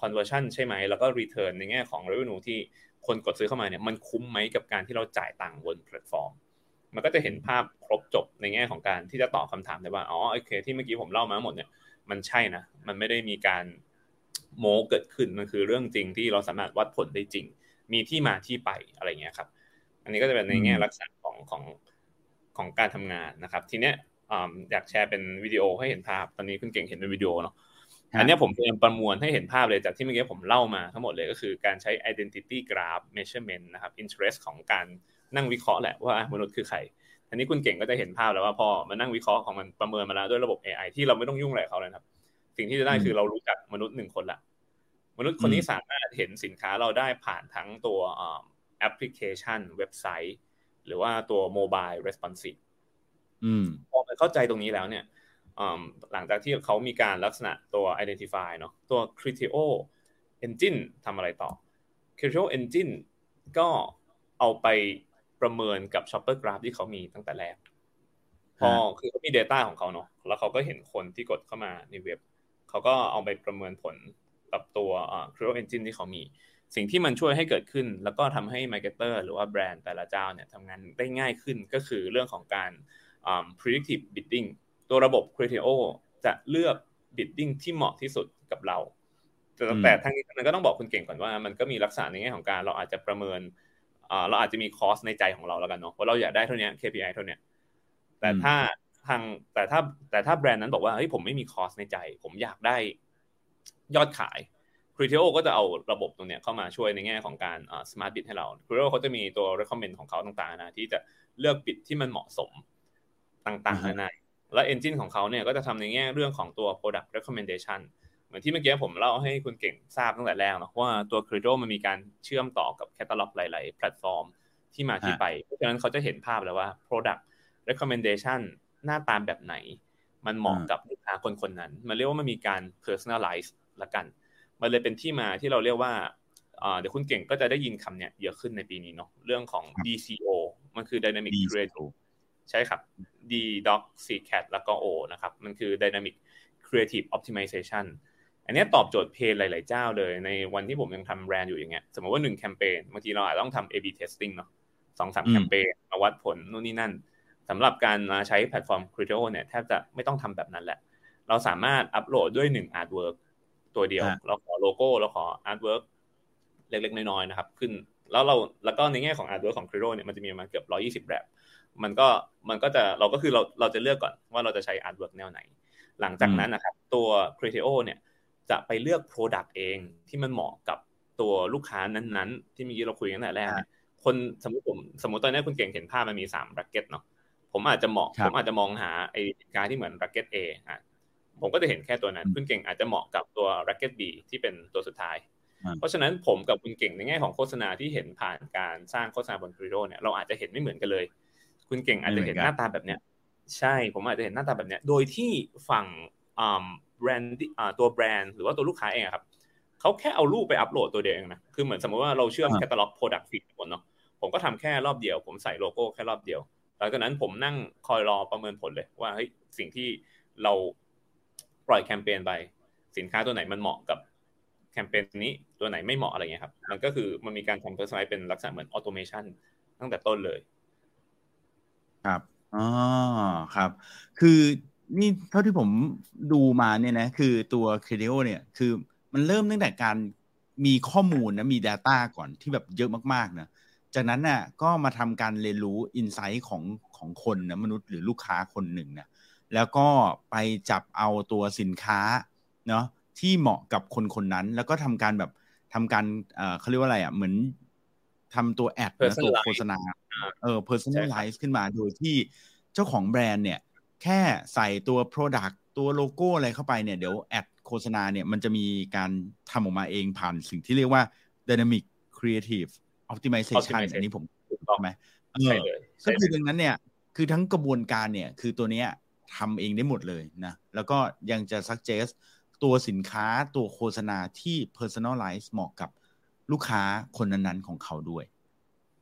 conversion ใช่ไหมแล้วก็ return ในแง่ของ revenue ที่คนกดซื้อเข้ามาเนี่ยมันคุ้มไหมกับการที่เราจ่ายตังค์บนแพลตฟอร์ม มันก็จะเห็นภาพครบจบในแง่ของการที่จะตอบคาถามได้ว่าอ๋อโอเคที่เมื่อกี้ผมเล่ามาหมดเนี่ยมันใช่นะมันไม่ได้มีการโม้เกิดขึ้นมันคือเรื่องจริงที่เราสามารถวัดผลได้จริง มีที่มาที่ไปอะไรเงี้ยครับ อันนี้ก็จะเป็นในแง่ลักษณะของของของการทำงานนะครับ ทีเนี้ยอยากแชร์เป็นวิดีโอให้เห็นภาพ ตอนนี้คุณเก่งเห็นเป็นวิดีโอเนาะอันนี้ผมพยายามประมวลให้เห็นภาพเลยจากที่เมื่อกี้ผมเล่ามาทั้งหมดเลยก็คือการใช้ identity graph measurement นะครับ interest ของการ นั่งวิเคราะห์แหละว่ามนุษย์คือใครอันนี้คุณเก่งก็จะเห็นภาพแล้วว่าพอมานั่งวิเคราะห์ของมันประเมินมาแล้วด้วยระบบ AI ที่เราไม่ต้องยุ่งอะไรเขาเลยครับ สิ่งที่จะได้คือเรารู้จักมนุษย์หนึ่งคนละมนุษย์คนนี้สามารถเห็นสินค้าเราได้ผ่านทั้งตัวแอปพลิเคชัน เว็บไซต์ หรือว่าตัวโมบาย responsive พอเข้าใจตรงนี้แล้วเนี่ยหลังจากที่เขามีการลักษณะตัว identify เนาะตัว critical engine ทำอะไรต่อ critical engine ก็เอาไป ประเมินกับ Shopper Graph ที่เขามีตั้งแต่แรก พอคือเขามี Data ของเขาเนาะแล้วเขาก็เห็นคนที่กดเข้ามาในเว็บ เขาก็เอาไปประเมินผลกับตัวอ่า Creo Engine ที่เขามี สิ่งที่มันช่วยให้เกิดขึ้น แล้วก็ทำให้ Marketer หรือว่าแบรนด์แต่ละเจ้าเนี่ยทำงานได้ง่ายขึ้นก็คือเรื่องของการอ่า predictive bidding ตัวระบบ Criteo จะเลือก bidding ที่เหมาะที่สุดกับเราแต่แต่ทั้งนี้มันก็ต้องบอกคุณเก่งก่อนว่า มันก็มีลักษณะในแง่ของการเราอาจจะประเมิน เราอาจจะมี cost ในใจของเราแล้วกันเนาะว่าเราอยากได้เท่านี้ KPI เท่านี้แต่ถ้าทางแต่ถ้าแต่ถ้าแบรนด์นั้นบอกว่าเฮ้ยผมไม่มี cost ในใจ ผมอยากได้ยอดขาย Criteo ก็จะเอาระบบตรงเนี้ยเข้ามาช่วยในแง่ของการ smart bid ให้เรา Criteo เขาจะมีตัว recommend ของเขาต่างๆนะที่จะเลือกบิดที่มันเหมาะสมต่างๆนานาและเอนจินของเขาเนี่ยก็จะทำในแง่เรื่องของตัว product recommendation เหมือนที่เมื่อกี้ผมเล่าให้คุณเก่งทราบตั้งแต่แรกนะว่าตัว c r e d o มันมีการเชื่อมต่อกับแคตตาล็อกหลาย ๆ แพลตฟอร์มที่มาที่ไป เพราะฉะนั้นเขาจะเห็นภาพแล้วว่า product recommendation หน้าตาแบบไหน มันเหมาะกับลูกค้าคนคนนั้น มันเรียกว่ามันมีการ personalize ละกัน มันเลยเป็นที่มาที่เราเรียกว่าเดี๋ยวคุณเก่งก็จะได้ยินคำเนี้ยเยอะขึ้นในปีนี้เนาะเรื่องของ DCO มันคือ dynamic creative ใช่ครับ D dog C cat แล้วก็ O นะครับ มันคือ dynamic creative optimization อันนี้ตอบโจทย์เพจหลาย ๆ เจ้าเลยในวันที่ผมยังทำแบรนด์อยู่อย่างเงี้ยสมมติว่าหนึ่งแคมเปญบางทีเราอาจต้องทำ A/B testing เนาะสองสามแคมเปญมาวัดผลนู่นนี่นั่นสำหรับการมาใช้แพลตฟอร์ม Criteo เนี่ยแทบจะไม่ต้องทำแบบนั้นแหละ เราสามารถอัปโหลดด้วยหนึ่ง artworkตัวเดียว เราขอโลโก้ เราขอ artwork เล็ก ๆ น้อย ๆ นะครับ ขึ้นแล้วเราแล้วก็ในแง่ของ artwork ของ Criteo เนี่ยมันจะมีมาเกือบร้อยี่สิบแบบ มันก็มันก็จะเราก็คือเราเราจะเลือกก่อนว่าเราจะใช้ artwork แนวไหน หลังจากนั้นนะครับตัว Criteo เนี่ย จะไปเลือก Product เองที่มันเหมาะกับตัวลูกค้านั้นๆ ที่เมื่อกี้เราคุยกันแต่แรกเนี่ยคนสมมติผมสมมติตอนนี้คุณเก่งเห็นภาพมันมีสาม bracket เนาะผมอาจจะเหมาะผมอาจจะมองหาไอ้สินค้าที่เหมือนแบรเก็ต A อะผมก็จะเห็นแค่ตัวนั้น คุณเก่งอาจจะเหมาะกับตัวแบรเก็ต B ที่เป็นตัวสุดท้าย เพราะฉะนั้นผมกับคุณเก่งในแง่ของโฆษณาที่เห็นผ่านการสร้างโฆษณาบน Criteo เนี่ยเราอาจจะเห็นไม่เหมือนกันเลย คุณเก่งอาจจะเห็นหน้าตาแบบเนี้ย ใช่ผมอาจจะเห็นหน้าตาแบบเนี้ย โดยที่ฝั่ง แบรนด์ตัวแบรนด์หรือว่าตัวลูกค้าเองครับเขาแค่เอารูปไปอัปโหลดตัวเดียวเองนะคือเหมือนสมมติว่าเราเชื่อมแคตตาล็อก product feed หมดเนาะผมก็ทำแค่รอบเดียว ผมใส่โลโก้แค่รอบเดียวหลังจากนั้นผมนั่งคอยรอประเมินผลเลยว่าเฮ้ยสิ่งที่เราปล่อยแคมเปญไป สินค้าตัวไหนมันเหมาะกับแคมเปญนี้ตัวไหนไม่เหมาะอะไรเงี้ยครับ มันก็คือมันมีการทำ personalize เป็นลักษณะเหมือน automation ตั้งแต่ต้นเลย ครับอ๋อครับ คือ นี่เท่าที่ผมดูมาเนี่ยนะคือตัว c r e d i o เนี่ยคือมันเริ่มตั้งแต่การมีข้อมูลนะมี Data ก่อนที่แบบเยอะมากๆนะจากนั้นน่ะก็มาทำการเรียนรู้ insight ของของคนนะมนุษย์หรือลูกค้าคนหนึ่งนะแล้วก็ไปจับเอาตัวสินค้าเนาะที่เหมาะกับคนคนนั้น แล้วก็ทำการแบบทำการเอ่อเขาเรียกว่าอะไรอะเหมือนทำตัว ad นะตัวโฆษณาเออ personalize ขึ้นมาโดยที่เจ้าของแบรนด์เนี่ย แค่ใส่ตัว product ตัวโลโก้อะไรเข้าไปเนี่ยเดี๋ยว ad โฆษณาเนี่ยมันจะมีการทำออกมาเองผ่านสิ่งที่เรียกว่า dynamic creative optimization อันนี้ผมถูกต้องไหมใช่เลยก็คือดังนั้นเนี่ย คือทั้งกระบวนการเนี่ย คือตัวเนี้ยทำเองได้หมดเลยนะ แล้วก็ยังจะ suggest ตัวสินค้าตัวโฆษณาที่ personalize เหมาะกับลูกค้าคนนั้นๆของเขาด้วย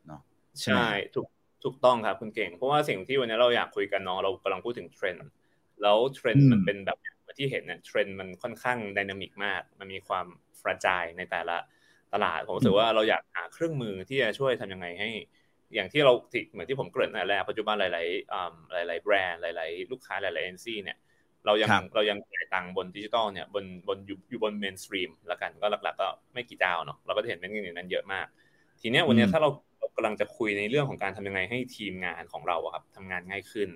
เนาะใช่ถูก ถูกต้องครับคุณเก่ง เพราะว่าสิ่งที่วันนี้เราอยากคุยกันเนาะเรากำลังพูดถึงเทรนด์แล้วเทรนด์มันเป็นแบบที่เห็นเนี่ยเทรนด์มันค่อนข้าง dynamic มาก มันมีความ fragile ในแต่ละตลาดผมรู้สึกว่าเราอยากหาเครื่องมือที่จะช่วยทำยังไงให้ อย่างที่เราเหมือนที่ผมเกริ่นในแรกปัจจุบันหลายๆหลาย ๆ แบรนด์หลาย ๆ ลูกค้าหลายๆเอ็นซีเนี่ยเรายังเรายังจ่ายตังค์บนดิจิตอลเนี่ยบนบนอยู่อยู่บน mainstream แล้วกันก็หลัก ๆ ก็ไม่กี่เจ้าเนาะเราก็จะเห็นเป็นเงินนั้นเยอะมาก ทีเนี้ยวันนี้ถ้าเรา กำลังจะคุยในเรื่องของการทำยังไงให้ทีมงานของเราครับทำงานง่ายขึ้น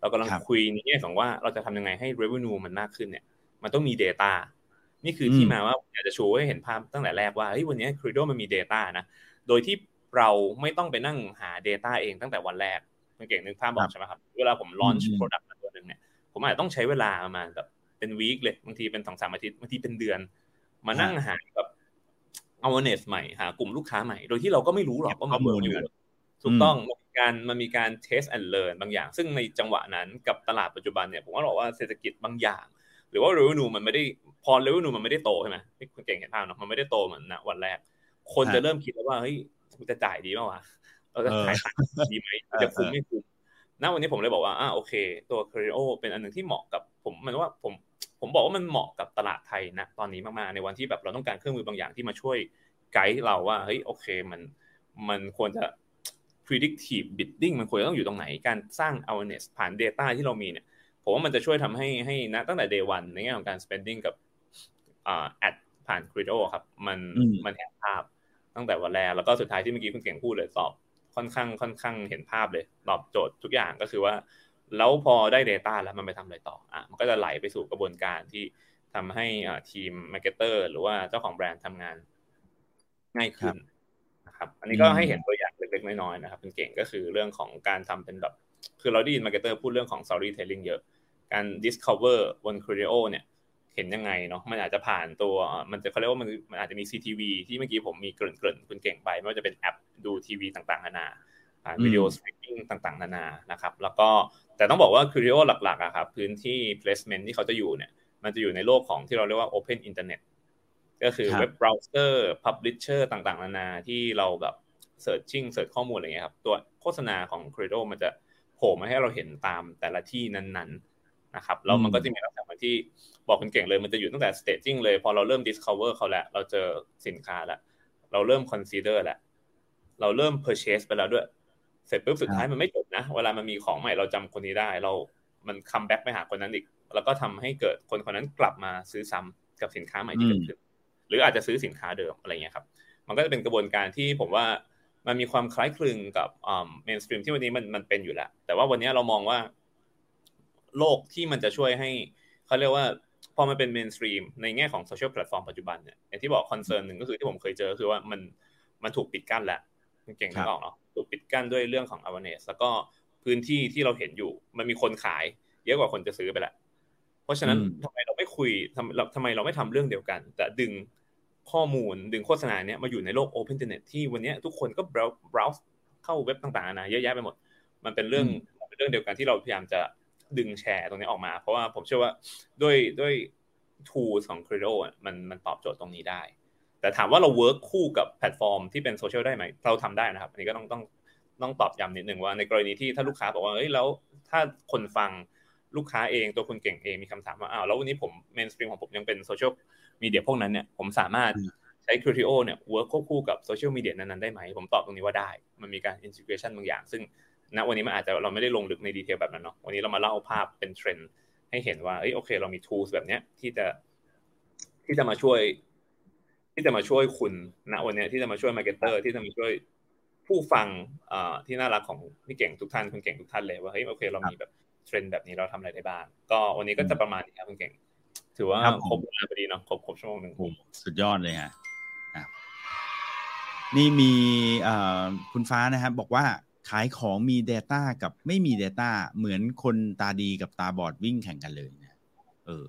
เรากำลังคุยในแง่ของว่าเราจะทำยังไงให้ revenue มันมากขึ้นเนี่ย มันต้องมี Data นี่คือที่มาว่าอยากจะโชว์ให้เห็นภาพตั้งแต่แรกว่าเฮ้ยวันนี้ c r e d o มันมี Data นะ โดยที่เราไม่ต้องไปนั่งหา Data เองตั้งแต่วันแรกมันเก่งนึกภาพบอกใช่ไหมครับ เวลาผม launch product ตัวหนึ่งเนี่ยผมอาจจะต้องใช้เวลาประมาณแบบเป็น week เลยบางทีเป็นสองสามอาทิตย์บางทีเป็นเดือน มานั่งหาแบบ awareness ใหม่หากลุ่มลูกค้าใหม่ โดยที่เราก็ไม่รู้หรอกว่ามันอยู่ถูกต้องมันมีการมันมีการ test and learn บางอย่าง ซึ่งในจังหวะนั้นกับตลาดปัจจุบันเนี่ยผมก็บอกว่าเศรษฐกิจบางอย่าง หรือว่า revenue มันไม่ได้พอ revenue มันไม่ได้โตใช่ไหมที่คุณเก่งเห็นภาพเนาะมันไม่ได้โตเหมือนนะวันแรก คนจะเริ่มคิดแล้วว่าเฮ้ยจะจ่ายดีป่าวะเราจะจ่ายตังดีไหมจะคุ้มไม่คุ้มณวันนี้ผมเลยบอกว่าอ่าโอเค ตัว Criteo เป็นอันหนึ่งที่เหมาะกับผมมันว่าผม ผมบอกว่ามันเหมาะกับตลาดไทยนะตอนนี้มากๆในวันที่แบบเราต้องการเครื่องมือบางอย่างที่มาช่วยไกด์เราว่าเฮ้ยโอเคมันมันควรจะ predictive bidding มันควรจะต้องอยู่ตรงไหนการสร้าง awareness ผ่าน data ที่เรามีเนี่ยผมว่ามันจะช่วยทำให้ให้นะตั้งแต่ day one ในแง่ของการ spending กับอ่าแอดผ่าน c r i d o ครับ มันมันเห็นภาพตั้งแต่วันแรกแล้วก็สุดท้ายที่เมื่อกี้คุณเก่งพูดเลยตอบค่อนข้างค่อนข้างเห็นภาพเลยตอบโจทย์ทุกอย่างก็คือว่า แล้วพอได้ Data แล้วมันไปทำอะไรต่ออะมันก็จะไหลไปสู่กระบวนการที่ทำให้อ่าทีม marketer หรือว่าเจ้าของแบรนด์ทำงานง่ายขึ้นนะครับอันนี้ก็ให้เห็นตัวอย่างเล็กๆน้อยๆนะครับคุณเก่งก็คือเรื่องของการทำเป็นแบบ คือเราได้ยิน marketer พูดเรื่องของ storytelling เยอะ การ discover บน Criteo เนี่ยเห็นยังไงเนาะมันอาจจะผ่านตัวมันจะเขาเรียกว่ามันมันอาจจะมี CTV ที่เมื่อกี้ผมมีเกริ่นๆคุณเก่งไปไม่ว่าจะเป็นแอปดูทีวีต่างๆนานาผ่านวิดีโอสตรีมมิ่งต่างๆ นานานะครับแล้วก็ แต่ต้องบอกว่า Creo หลักๆอะครับพื้นที่ placement ที่เขาจะอยู่เนี่ย มันจะอยู่ในโลกของที่เราเรียกว่า Open Internet ก็คือเว็บเบราว์เซอร์ publisher ต่างๆ นานาที่เราแบบ searching เสิร์ชข้อมูลอะไรเงี้ยครับ ตัวโฆษณาของ Creo มันจะโผล่มาให้เราเห็นตามแต่ละที่นั้นๆนะครับแล้วมันก็จะมีลักษณะที่บอกคุณเก่งเลย มันจะอยู่ตั้งแต่ staging เลย พอเราเริ่ม discover เขาแล้ว เราเจอสินค้าแล้ว เราเริ่ม consider แล้ว เราเริ่ม purchase ไปแล้วด้วย เสร็จปุ๊บสุดท้ายมันไม่จบนะ เวลามันมีของใหม่เราจำคนนี้ได้ เรา มัน come back ไปหาคนนั้นอีก แล้วก็ทำให้เกิดคนคนนั้นกลับมาซื้อซ้ำกับสินค้าใหม่ที่เกิดขึ้น หรืออาจจะซื้อสินค้าเดิมอะไรเงี้ยครับ มันก็จะเป็นกระบวนการที่ผมว่ามันมีความคล้ายคลึงกับ mainstream ที่วันนี้มันมันเป็นอยู่แล้ว แต่ว่าวันนี้เรามองว่า โลกที่มันจะช่วยให้เขาเรียกว่าพอมันเป็น mainstream ในแง่ของโซเชียลแพลตฟอร์มปัจจุบันเนี่ยอย่างที่บอก concern หนึ่งก็คือที่ผมเคยเจอคือว่ามันมันถูกปิดกั้นแห ละเก่งนึกออกเนาะถูกปิดกั้นด้วยเรื่องของ awareness แล้วก็พื้นที่ที่เราเห็นอยู่ มันมีคนขาย เยอะกว่าคนจะซื้อไปแหละเพราะฉะนั้นทำไมเราไม่คุยทำทำไมเราไม่ทำเรื่องเดียวกัน แต่ดึงข้อมูลดึงโฆษณาเนี้ยมาอยู่ในโลก Open Internet ที่วันนี้ทุกคนก็ browse เข้าเว็บต่างๆนะเยอะแยะไปหมด มันเป็นเรื่องเป็นเรื่องเดียวกันที่เราพยายามจะดึงแชร์ตรงนี้ออกมา เพราะว่าผมเชื่อว่าด้วยด้วย tools ของ Criteo อะมันมันตอบโจทย์ตรงนี้ได้ แต่ถามว่าเรา work คู่กับแพลตฟอร์มที่เป็นโซเชียลได้ไหม เราทำได้นะครับ อันนี้ก็ต้องต้องต้องตอบย้ำนิดนึงว่าในกรณีที่ถ้าลูกค้าบอกว่าเฮ้ยแล้วถ้าคนฟังลูกค้าเองตัวคุณเก่งเองมีคำถามว่าอ้าวแล้ววันนี้ผม mainstream ของผมยังเป็นโซเชียลมีเดียพวกนั้นเนี่ยผมสามารถใช้ Criteo เนี่ย work ควบคู่กับโซเชียลมีเดียนั้นๆได้ไหม ผมตอบตรงนี้ว่าได้ มันมีการ integration บางอย่าง ซึ่งณวันนี้มันอาจจะเราไม่ได้ลงลึกใน detail แบบนั้นเนาะวันนี้เรามาเล่าภาพเป็นเทรนด์ให้เห็นว่าเอ้ยโอเค เรามี tools แบบเนี้ยที่จะที่จะมาช่วย ที่จะมาช่วยคุณณวันนี้ที่จะมาช่วย marketer ที่จะมาช่วยผู้ฟังที่น่ารักของพี่เก่งทุกท่านคุณเก่งทุกท่านเลยว่าเฮ้ยโอเคเรามีแบบเทรนด์แบบนี้เราทำอะไรได้บ้างก็วันนี้ก็จะประมาณนี้ครับคุณเก่ง ถือว่าครบเวลาพอดีเนาะครบครบชั่วโมงหนึ่งสุดยอดเลยฮะนี่มีคุณฟ้านะครับบอกว่าขายของมี Data กับไม่มี Data เหมือนคนตาดีกับตาบอดวิ่งแข่งกันเลยนะเออ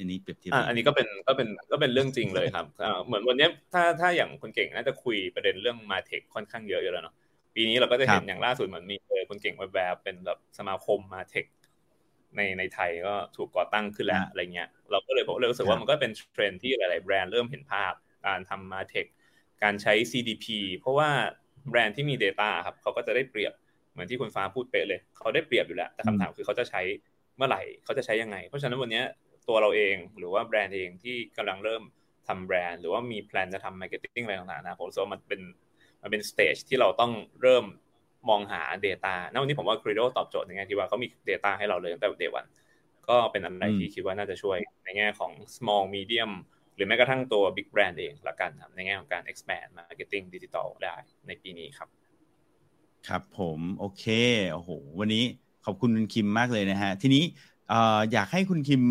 อันนี้เปรียบเทียบอันนี้ก็เป็นก็เป็นก็เป็นเรื่องจริงเลยครับเหมือนวันนี้ถ้าถ้าอย่างคนเก่งน่าจะคุยประเด็นเรื่องมาเทคค่อนข้างเยอะอยู่แล้วเนาะปีนี้เราก็จะเห็นอย่างล่าสุดเหมือนมีเจอคนเก่งแวบๆเป็นแบบสมาคมมาเทคในในไทยก็ถูกก่อตั้งขึ้นแล้วอะไรเงี้ยเราก็เลยผมเลยรู้สึกว่ามันก็เป็นเทรนที่หลาย ๆ แบรนด์เริ่มเห็นภาพการทำมาเทคการใช้ CDP เพราะว่าแบรนด์ที่มี Data ครับเขาก็จะได้เปรียบเหมือนที่คุณฟ้าพูดเป๊ะเลย เขาได้เปรียบอยู่แล้ว แต่คำถามคือเขาจะใช้เมื่อไหร่เขาจะใช้ยังไง เพราะฉะนั้นวันนี้ ตัวเราเอง หรือว่าแบรนด์เองที่กำลังเริ่มทำแบรนด์ หรือว่ามี plan จะทำ marketing อะไรต่างๆนะผมรู้สึกว่ามันเป็นมันเป็น stage ที่เราต้องเริ่มมองหา Data ณวันนี้ผมว่า c r e d o ตอบโจทย์ในแง่ที่ว่าเขามี Data ให้เราเลยตั้งแต่ day one ก็เป็นอะไรที่คิดว่าน่าจะช่วยในแง่ของ small medium หรือแม้กระทั่งตัว big brand เองละกันครับในแง่ของการ expand marketing digital ได้ในปีนี้ครับ ครับผม โอเค โอ้โห วันนี้ขอบคุณคุณคิมมากเลยนะฮะ ทีนี้ อยากให้คุณคิม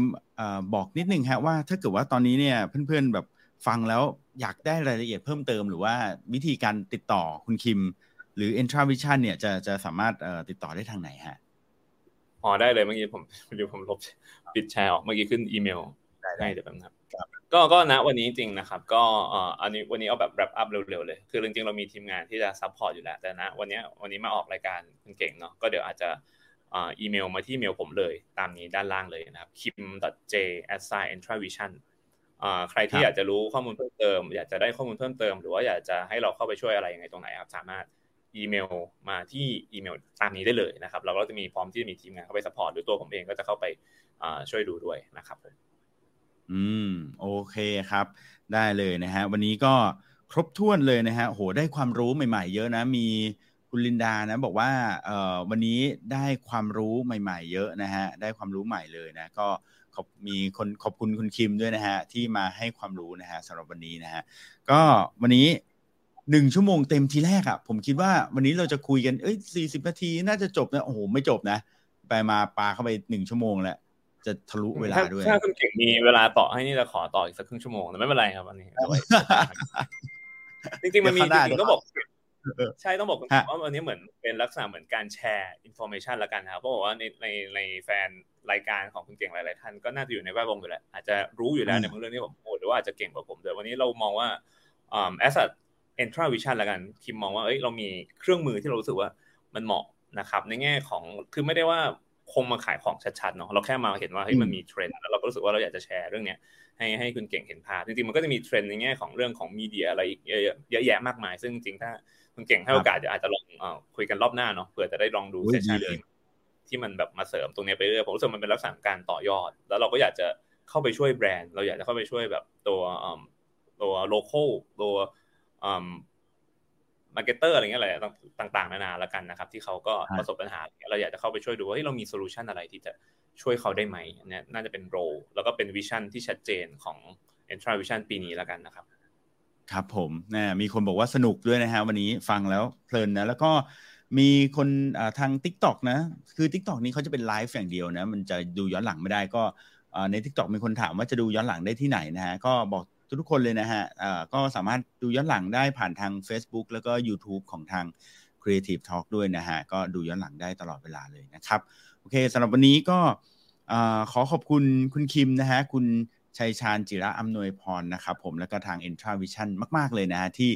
บอกนิดนึงฮะว่าถ้าเกิดว่าตอนนี้เนี่ยเพื่อนๆแบบฟังแล้วอยากได้รายละเอียดเพิ่มเติม หรือว่าวิธีการติดต่อคุณคิม หรือ Entra Vision เนี่ยจะจะสามารถติดต่อได้ทางไหนฮะอ๋อได้เลยเมื่อกี้ผมเดี๋ยวผมลบปิดแชร์ออกเมื่อกี้ขึ้นอีเมลได้เดี๋ยวแป๊บนึงครับก็ก็นะวันนี้จริงนะครับ ก็อันนี้วันนี้เอาแบบ wrap up เร็วๆเลย คือจริงๆเรามีทีมงานที่จะ support อยู่แล้วแต่นะ วันนี้วันนี้มาออกรายการคุณเก่งเนาะก็เดี๋ยวอาจจะ อีเมลมาที่เมลผมเลยตามนี้ด้านล่างเลยนะครับ kim.j at s i e n t r a v i s i o n ใครที่อยากจะรู้ข้อมูลเพิ่มเติม อยากจะได้ข้อมูลเพิ่มเติม หรือว่าอยากจะให้เราเข้าไปช่วยอะไรยังไงตรงไหนครับ สามารถอีเมลมาที่อีเมลตามนี้ได้เลยนะครับ เราก็จะมีพร้อมที่จะมีทีมงานเข้าไปสปอร์ตหรือตัวผมเองก็จะเข้าไปช่วยดูด้วยนะครับอืมโอเคครับ ได้เลยนะฮะวันนี้ก็ครบถ้วนเลยนะฮะโหได้ความรู้ใหม่ ๆ เยอะนะมี คุณลินดานะบอกว่าเอ่อวันนี้ได้ความรู้ใหม่ ๆ เยอะนะฮะได้ความรู้ใหม่เลยนะก็ขอบมีคนขอบคุณคุณคิมด้วยนะฮะที่มาให้ความรู้นะฮะสำหรับวันนี้นะฮะก็วันนี้หนึ่งชั่วโมงเต็มทีแรกอะ่ะผมคิดว่าวันนี้เราจะคุยกันเอ้ยสี่สิบนาทีน่าจะจบนะโอ้โหไม่จบนะ ไปมาปาเข้าไปหนึ่งชั่วโมงแล้วจะทะลุเวลาด้วยถ้าคุณเก่งมีเวลาต่อให้นี่จะขอต่ออีกสักครึ่งชั่วโมงแต่ไม่เป็นไรครับอันนี้จริงๆมันมีจริงๆก็บอก ใช่ต้องบอกว่าวันนี้เหมือนเป็นลักษณะเหมือนการแชร์ information ละกันครับเพราะว่าในในในแฟนรายการของคุณเก่งหลาย ๆ ท่านก็น่าจะอยู่ในแวดวงอยู่แล้วอาจจะรู้อยู่แล้วในเรื่องที่ผมพูดหรือว่าอาจจะเก่งกว่าผมแต่วันนี้เรามองว่าอ่า as Entravision ละกันคิมมองว่าเอ้ยเรามีเครื่องมือที่เรารู้สึกว่ามันเหมาะนะครับ ในแง่ของคือไม่ได้ว่าคงมาขายของชัด ๆ เนาะเราแค่มาเห็นว่าเฮ้ยมันมีเทรนด์แล้วเราก็รู้สึกว่าเราอยากจะแชร์เรื่องเนี้ยให้ให้คุณเก่งเห็นภาพจริงๆมันก็จะมีเทรนด์ในแง่ของเรื่องของ media อะไรอีกเยอะแยะมากมาย ซึ่งจริงถ้า คุณเก่งให้โอกาสอาจจะลองคุยกันรอบหน้าเนาะเผื่อจะได้ลองดู session ที่มันแบบมาเสริมตรงนี้ไปเรื่อยผมรู้สึกมันเป็นลักษณะการต่อยอด แล้วเราก็อยากจะเข้าไปช่วยแบรนด์ เราอยากจะเข้าไปช่วยแบบตัวตัวโลโก้ตัว marketer อะไรเงี้ยอะไรต่างๆ นานาแล้วกันนะครับ ที่เขาก็ประสบปัญหาเราอยากจะเข้าไปช่วยดูว่าเรามี solution อะไรที่จะช่วยเขาได้ไหมเนี่ยน่าจะเป็น goal แล้วก็เป็น vision ที่ชัดเจนของ e n t r a Vision ปีนี้แล้วกันนะครับ ครับผมนะมีคนบอกว่าสนุกด้วยนะฮะวันนี้ฟังแล้วเพลินนะ แล้วก็มีคนทาง Tik t o อกนะ คือ Tik t o อกนี้เขาจะเป็นไลฟ์อย่างเดียวนะ มันจะดูย้อนหลังไม่ได้ก็ใน Tik t o อกมีคนถามว่าจะดูย้อนหลังได้ที่ไหนนะฮะ ก็บอกทุกคนเลยนะฮะก็สามารถดูย้อนหลังได้ผ่านทาง Facebook แล้วก็ YouTube ของทาง Creative Talk ด้วยนะฮะ ก็ดูย้อนหลังได้ตลอดเวลาเลยนะครับ โอเคสำหรับวันนี้ก็ขอขอบคุณคุณคิมนะฮะ คุณ ชัยชาญจิระอำนวยพรนะครับผมแล้วก็ทาง i n t r a Vision มาก ๆ เลยนะฮะที่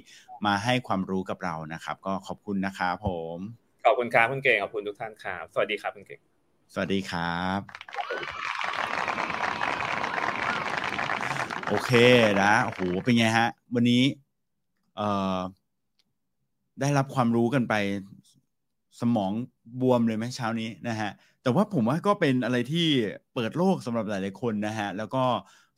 มาให้ความรู้กับเรานะครับ ก็ขอบคุณนะครับผม ขอบคุณครับคุณเก่งขอบคุณทุกท่านครับ สวัสดีครับคุณเก่ง สวัสดีครับโอเคนะโอ้โหเป็นไงฮะ วันนี้เอ่อได้รับความรู้กันไปสมองบวมเลยไหมเช้านี้นะฮะแต่ว่าผมว่าก็เป็นอะไรที่เปิดโลกสำหรับหลาย ๆ คนนะฮะ แล้วก็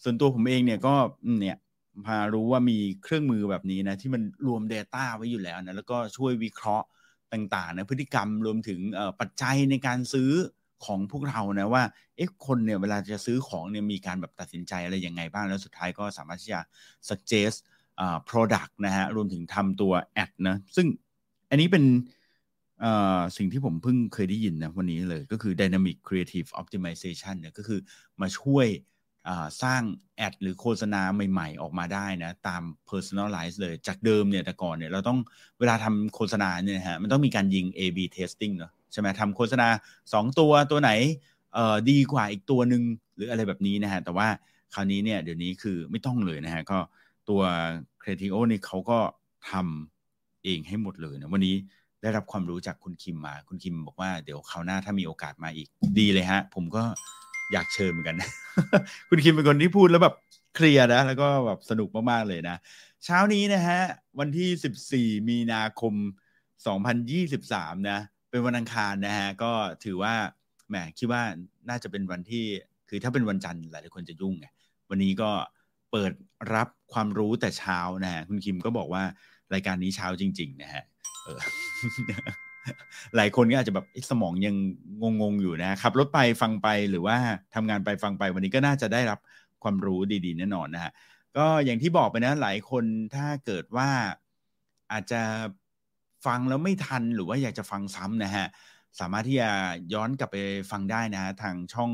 ส่วนตัวผมเองเนี่ยก็เนี่ยพารู้ว่ามีเครื่องมือแบบนี้นะที่มันรวม Data ไว้อยู่แล้วนะแล้วก็ช่วยวิเคราะห์ต่างๆนะพฤติกรรมรวมถึงปัจจัยในการซื้อของพวกเรานะว่าเอ๊ะคนเนี่ยเวลาจะซื้อของเนี่ยมีการแบบตัดสินใจอะไรยังไงบ้างแล้วสุดท้ายก็สามารถที่จะ suggest product นะฮะรวมถึงทำตัว ad นะซึ่งอันนี้เป็นสิ่งที่ผมเพิ่งเคยได้ยินนะวันนี้เลยก็คือ Dynamic Creative Optimization เนี่ยก็คือมาช่วย สร้างแอดหรือโฆษณาใหม่ๆ ออกมาได้นะ ตาม personalize เลยจากเดิมเนี่ยแต่ก่อนเนี่ยเราต้องเวลาทำโฆษณาเนี่ยฮะมันต้องมีการยิง A/B testing เนาะใช่ไหมทำโฆษณา 2 ตัวตัวไหนเอ่อดีกว่าอีกตัวหนึ่งหรืออะไรแบบนี้นะฮะ แต่ว่าคราวนี้เนี่ยเดี๋ยวนี้คือไม่ต้องเลยนะฮะ ก็ตัว Creatio นี่เขาก็ทำเองให้หมดเลยนะวันนี้ได้รับความรู้จากคุณคิมมา คุณคิมบอกว่าเดี๋ยวคราวหน้าถ้ามีโอกาสมาอีกดีเลยฮะ ผมก็ อยากเชิญเหมือนกัน คุณคิมเป็นคนที่พูดแล้วแบบเคลียร์นะ แล้วก็แบบสนุกมาก ๆ เลยนะ เช้านี้นะฮะ วันที่ 14 มีนาคม 2023 นะ เป็นวันอังคารนะฮะ ก็ถือว่าแหมคิดว่าน่าจะเป็นวันที่คือถ้าเป็นวันจันทร์หลายๆคนจะยุ่งไงวันนี้ก็เปิดรับความรู้แต่เช้านะฮะ คุณคิมก็บอกว่ารายการนี้เช้าจริง ๆ นะฮะ หลายคนก็อาจจะแบบสมองยังงงๆอยู่นะขับรถไปฟังไปหรือว่าทำงานไปฟังไปวันนี้ก็น่าจะได้รับความรู้ดีๆแน่นอนนะฮะก็อย่างที่บอกไปนะหลายคนถ้าเกิดว่าอาจจะฟังแล้วไม่ทันหรือว่าอยากจะฟังซ้ำนะฮะสามารถที่จะย้อนกลับไปฟังได้นะฮะทางช่อง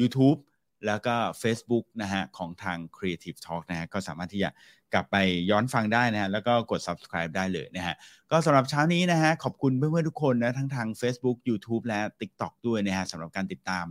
YouTube แล้วก็ Facebook นะฮะของทาง Creative Talk นะฮะก็สามารถที่จะ กลับไปย้อนฟังได้นะฮะแล้วก็กด subscribe ได้เลยนะฮะก็สำหรับเช้านี้นะฮะขอบคุณเพื่อนๆทุกคนนะทั้งทาง Facebook YouTube และ TikTok ด้วยนะฮะสำหรับการติดตาม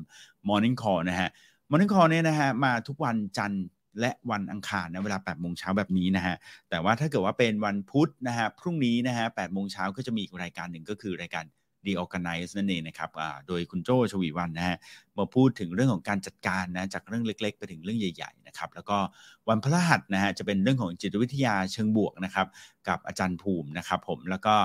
Morning Call นะฮะ Morning Call เนี่ยนะฮะมาทุกวันจันทร์และวันอังคารนะเวลา8โมงเช้าแบบนี้นะฮะแต่ว่าถ้าเกิดว่าเป็นวันพุธนะฮะพรุ่งนี้นะฮะ8โมงเช้าก็จะมีอีกรายการหนึ่งก็คือรายการ The Organize นั่นเองนะครับโดยคุณโจชวีวันนะฮะมาพูดถึงเรื่องของการจัดการนะจากเรื่องเล็ก ๆ ไปถึงเรื่องใหญ่ๆนะครับแล้วก็วันพฤหัสนะฮะจะเป็นเรื่องของจิตวิทยาเชิงบวกนะครับกับอาจารย์ภูมินะครับผมแล้วก็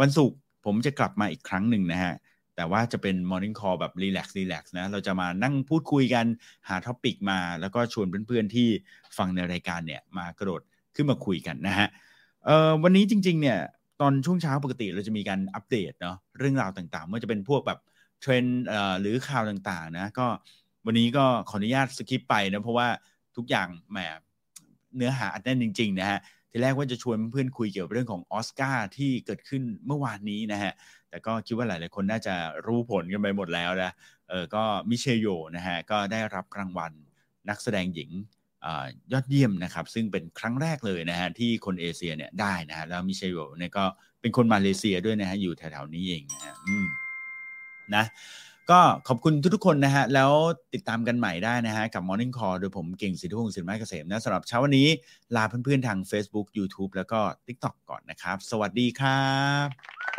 วันศุกร์ผมจะกลับมาอีกครั้งหนึ่งนะฮะแต่ว่าจะเป็น Morning Call แบบ relax relax นะเราจะมานั่งพูดคุยกันหา topic มา แล้วก็ชวนเพื่อนๆที่ฟังในรายการเนี่ยมากระโดดขึ้นมาคุยกันนะฮะวันนี้จริงๆเนี่ย ตอนช่วงเช้าปกติเราจะมีการอัปเดตเนาะเรื่องราวต่างๆไม่ว่าจะเป็นพวกแบบเทรนด์หรือข่าวต่างๆนะก็วันนี้ก็ขออนุญาตสกิปไปนะเพราะว่าทุกอย่างแหมเนื้อหาอัดแน่นจริงๆนะฮะทีแรกว่าจะชวนเพื่อนคุยเกี่ยวกับเรื่องของออสการ์ที่เกิดขึ้นเมื่อวานนี้นะฮะแต่ก็คิดว่าหลายๆคนน่าจะรู้ผลกันไปหมดแล้วนะเออก็มิเชโยนะฮะก็ได้รับรางวัลนักแสดงหญิง ยอดเยี่ยมนะครับ ซึ่งเป็นครั้งแรกเลยนะฮะที่คนเอเชียเนี่ยได้นะฮะแล้วมิเชลเนี่ยก็เป็นคนมาเลเซียด้วยนะฮะอยู่แถวๆนี้เองนะฮะนะก็ขอบคุณทุกๆคนนะฮะ แล้วติดตามกันใหม่ได้นะฮะ กับ Morning Call โดยผมเก่งสิทธิพงศ์สินไม้เกษมนะสำหรับเช้าวันนี้ลาเพื่อนๆทาง Facebook YouTube แล้วก็ TikTok ก่อนนะครับ สวัสดีครับ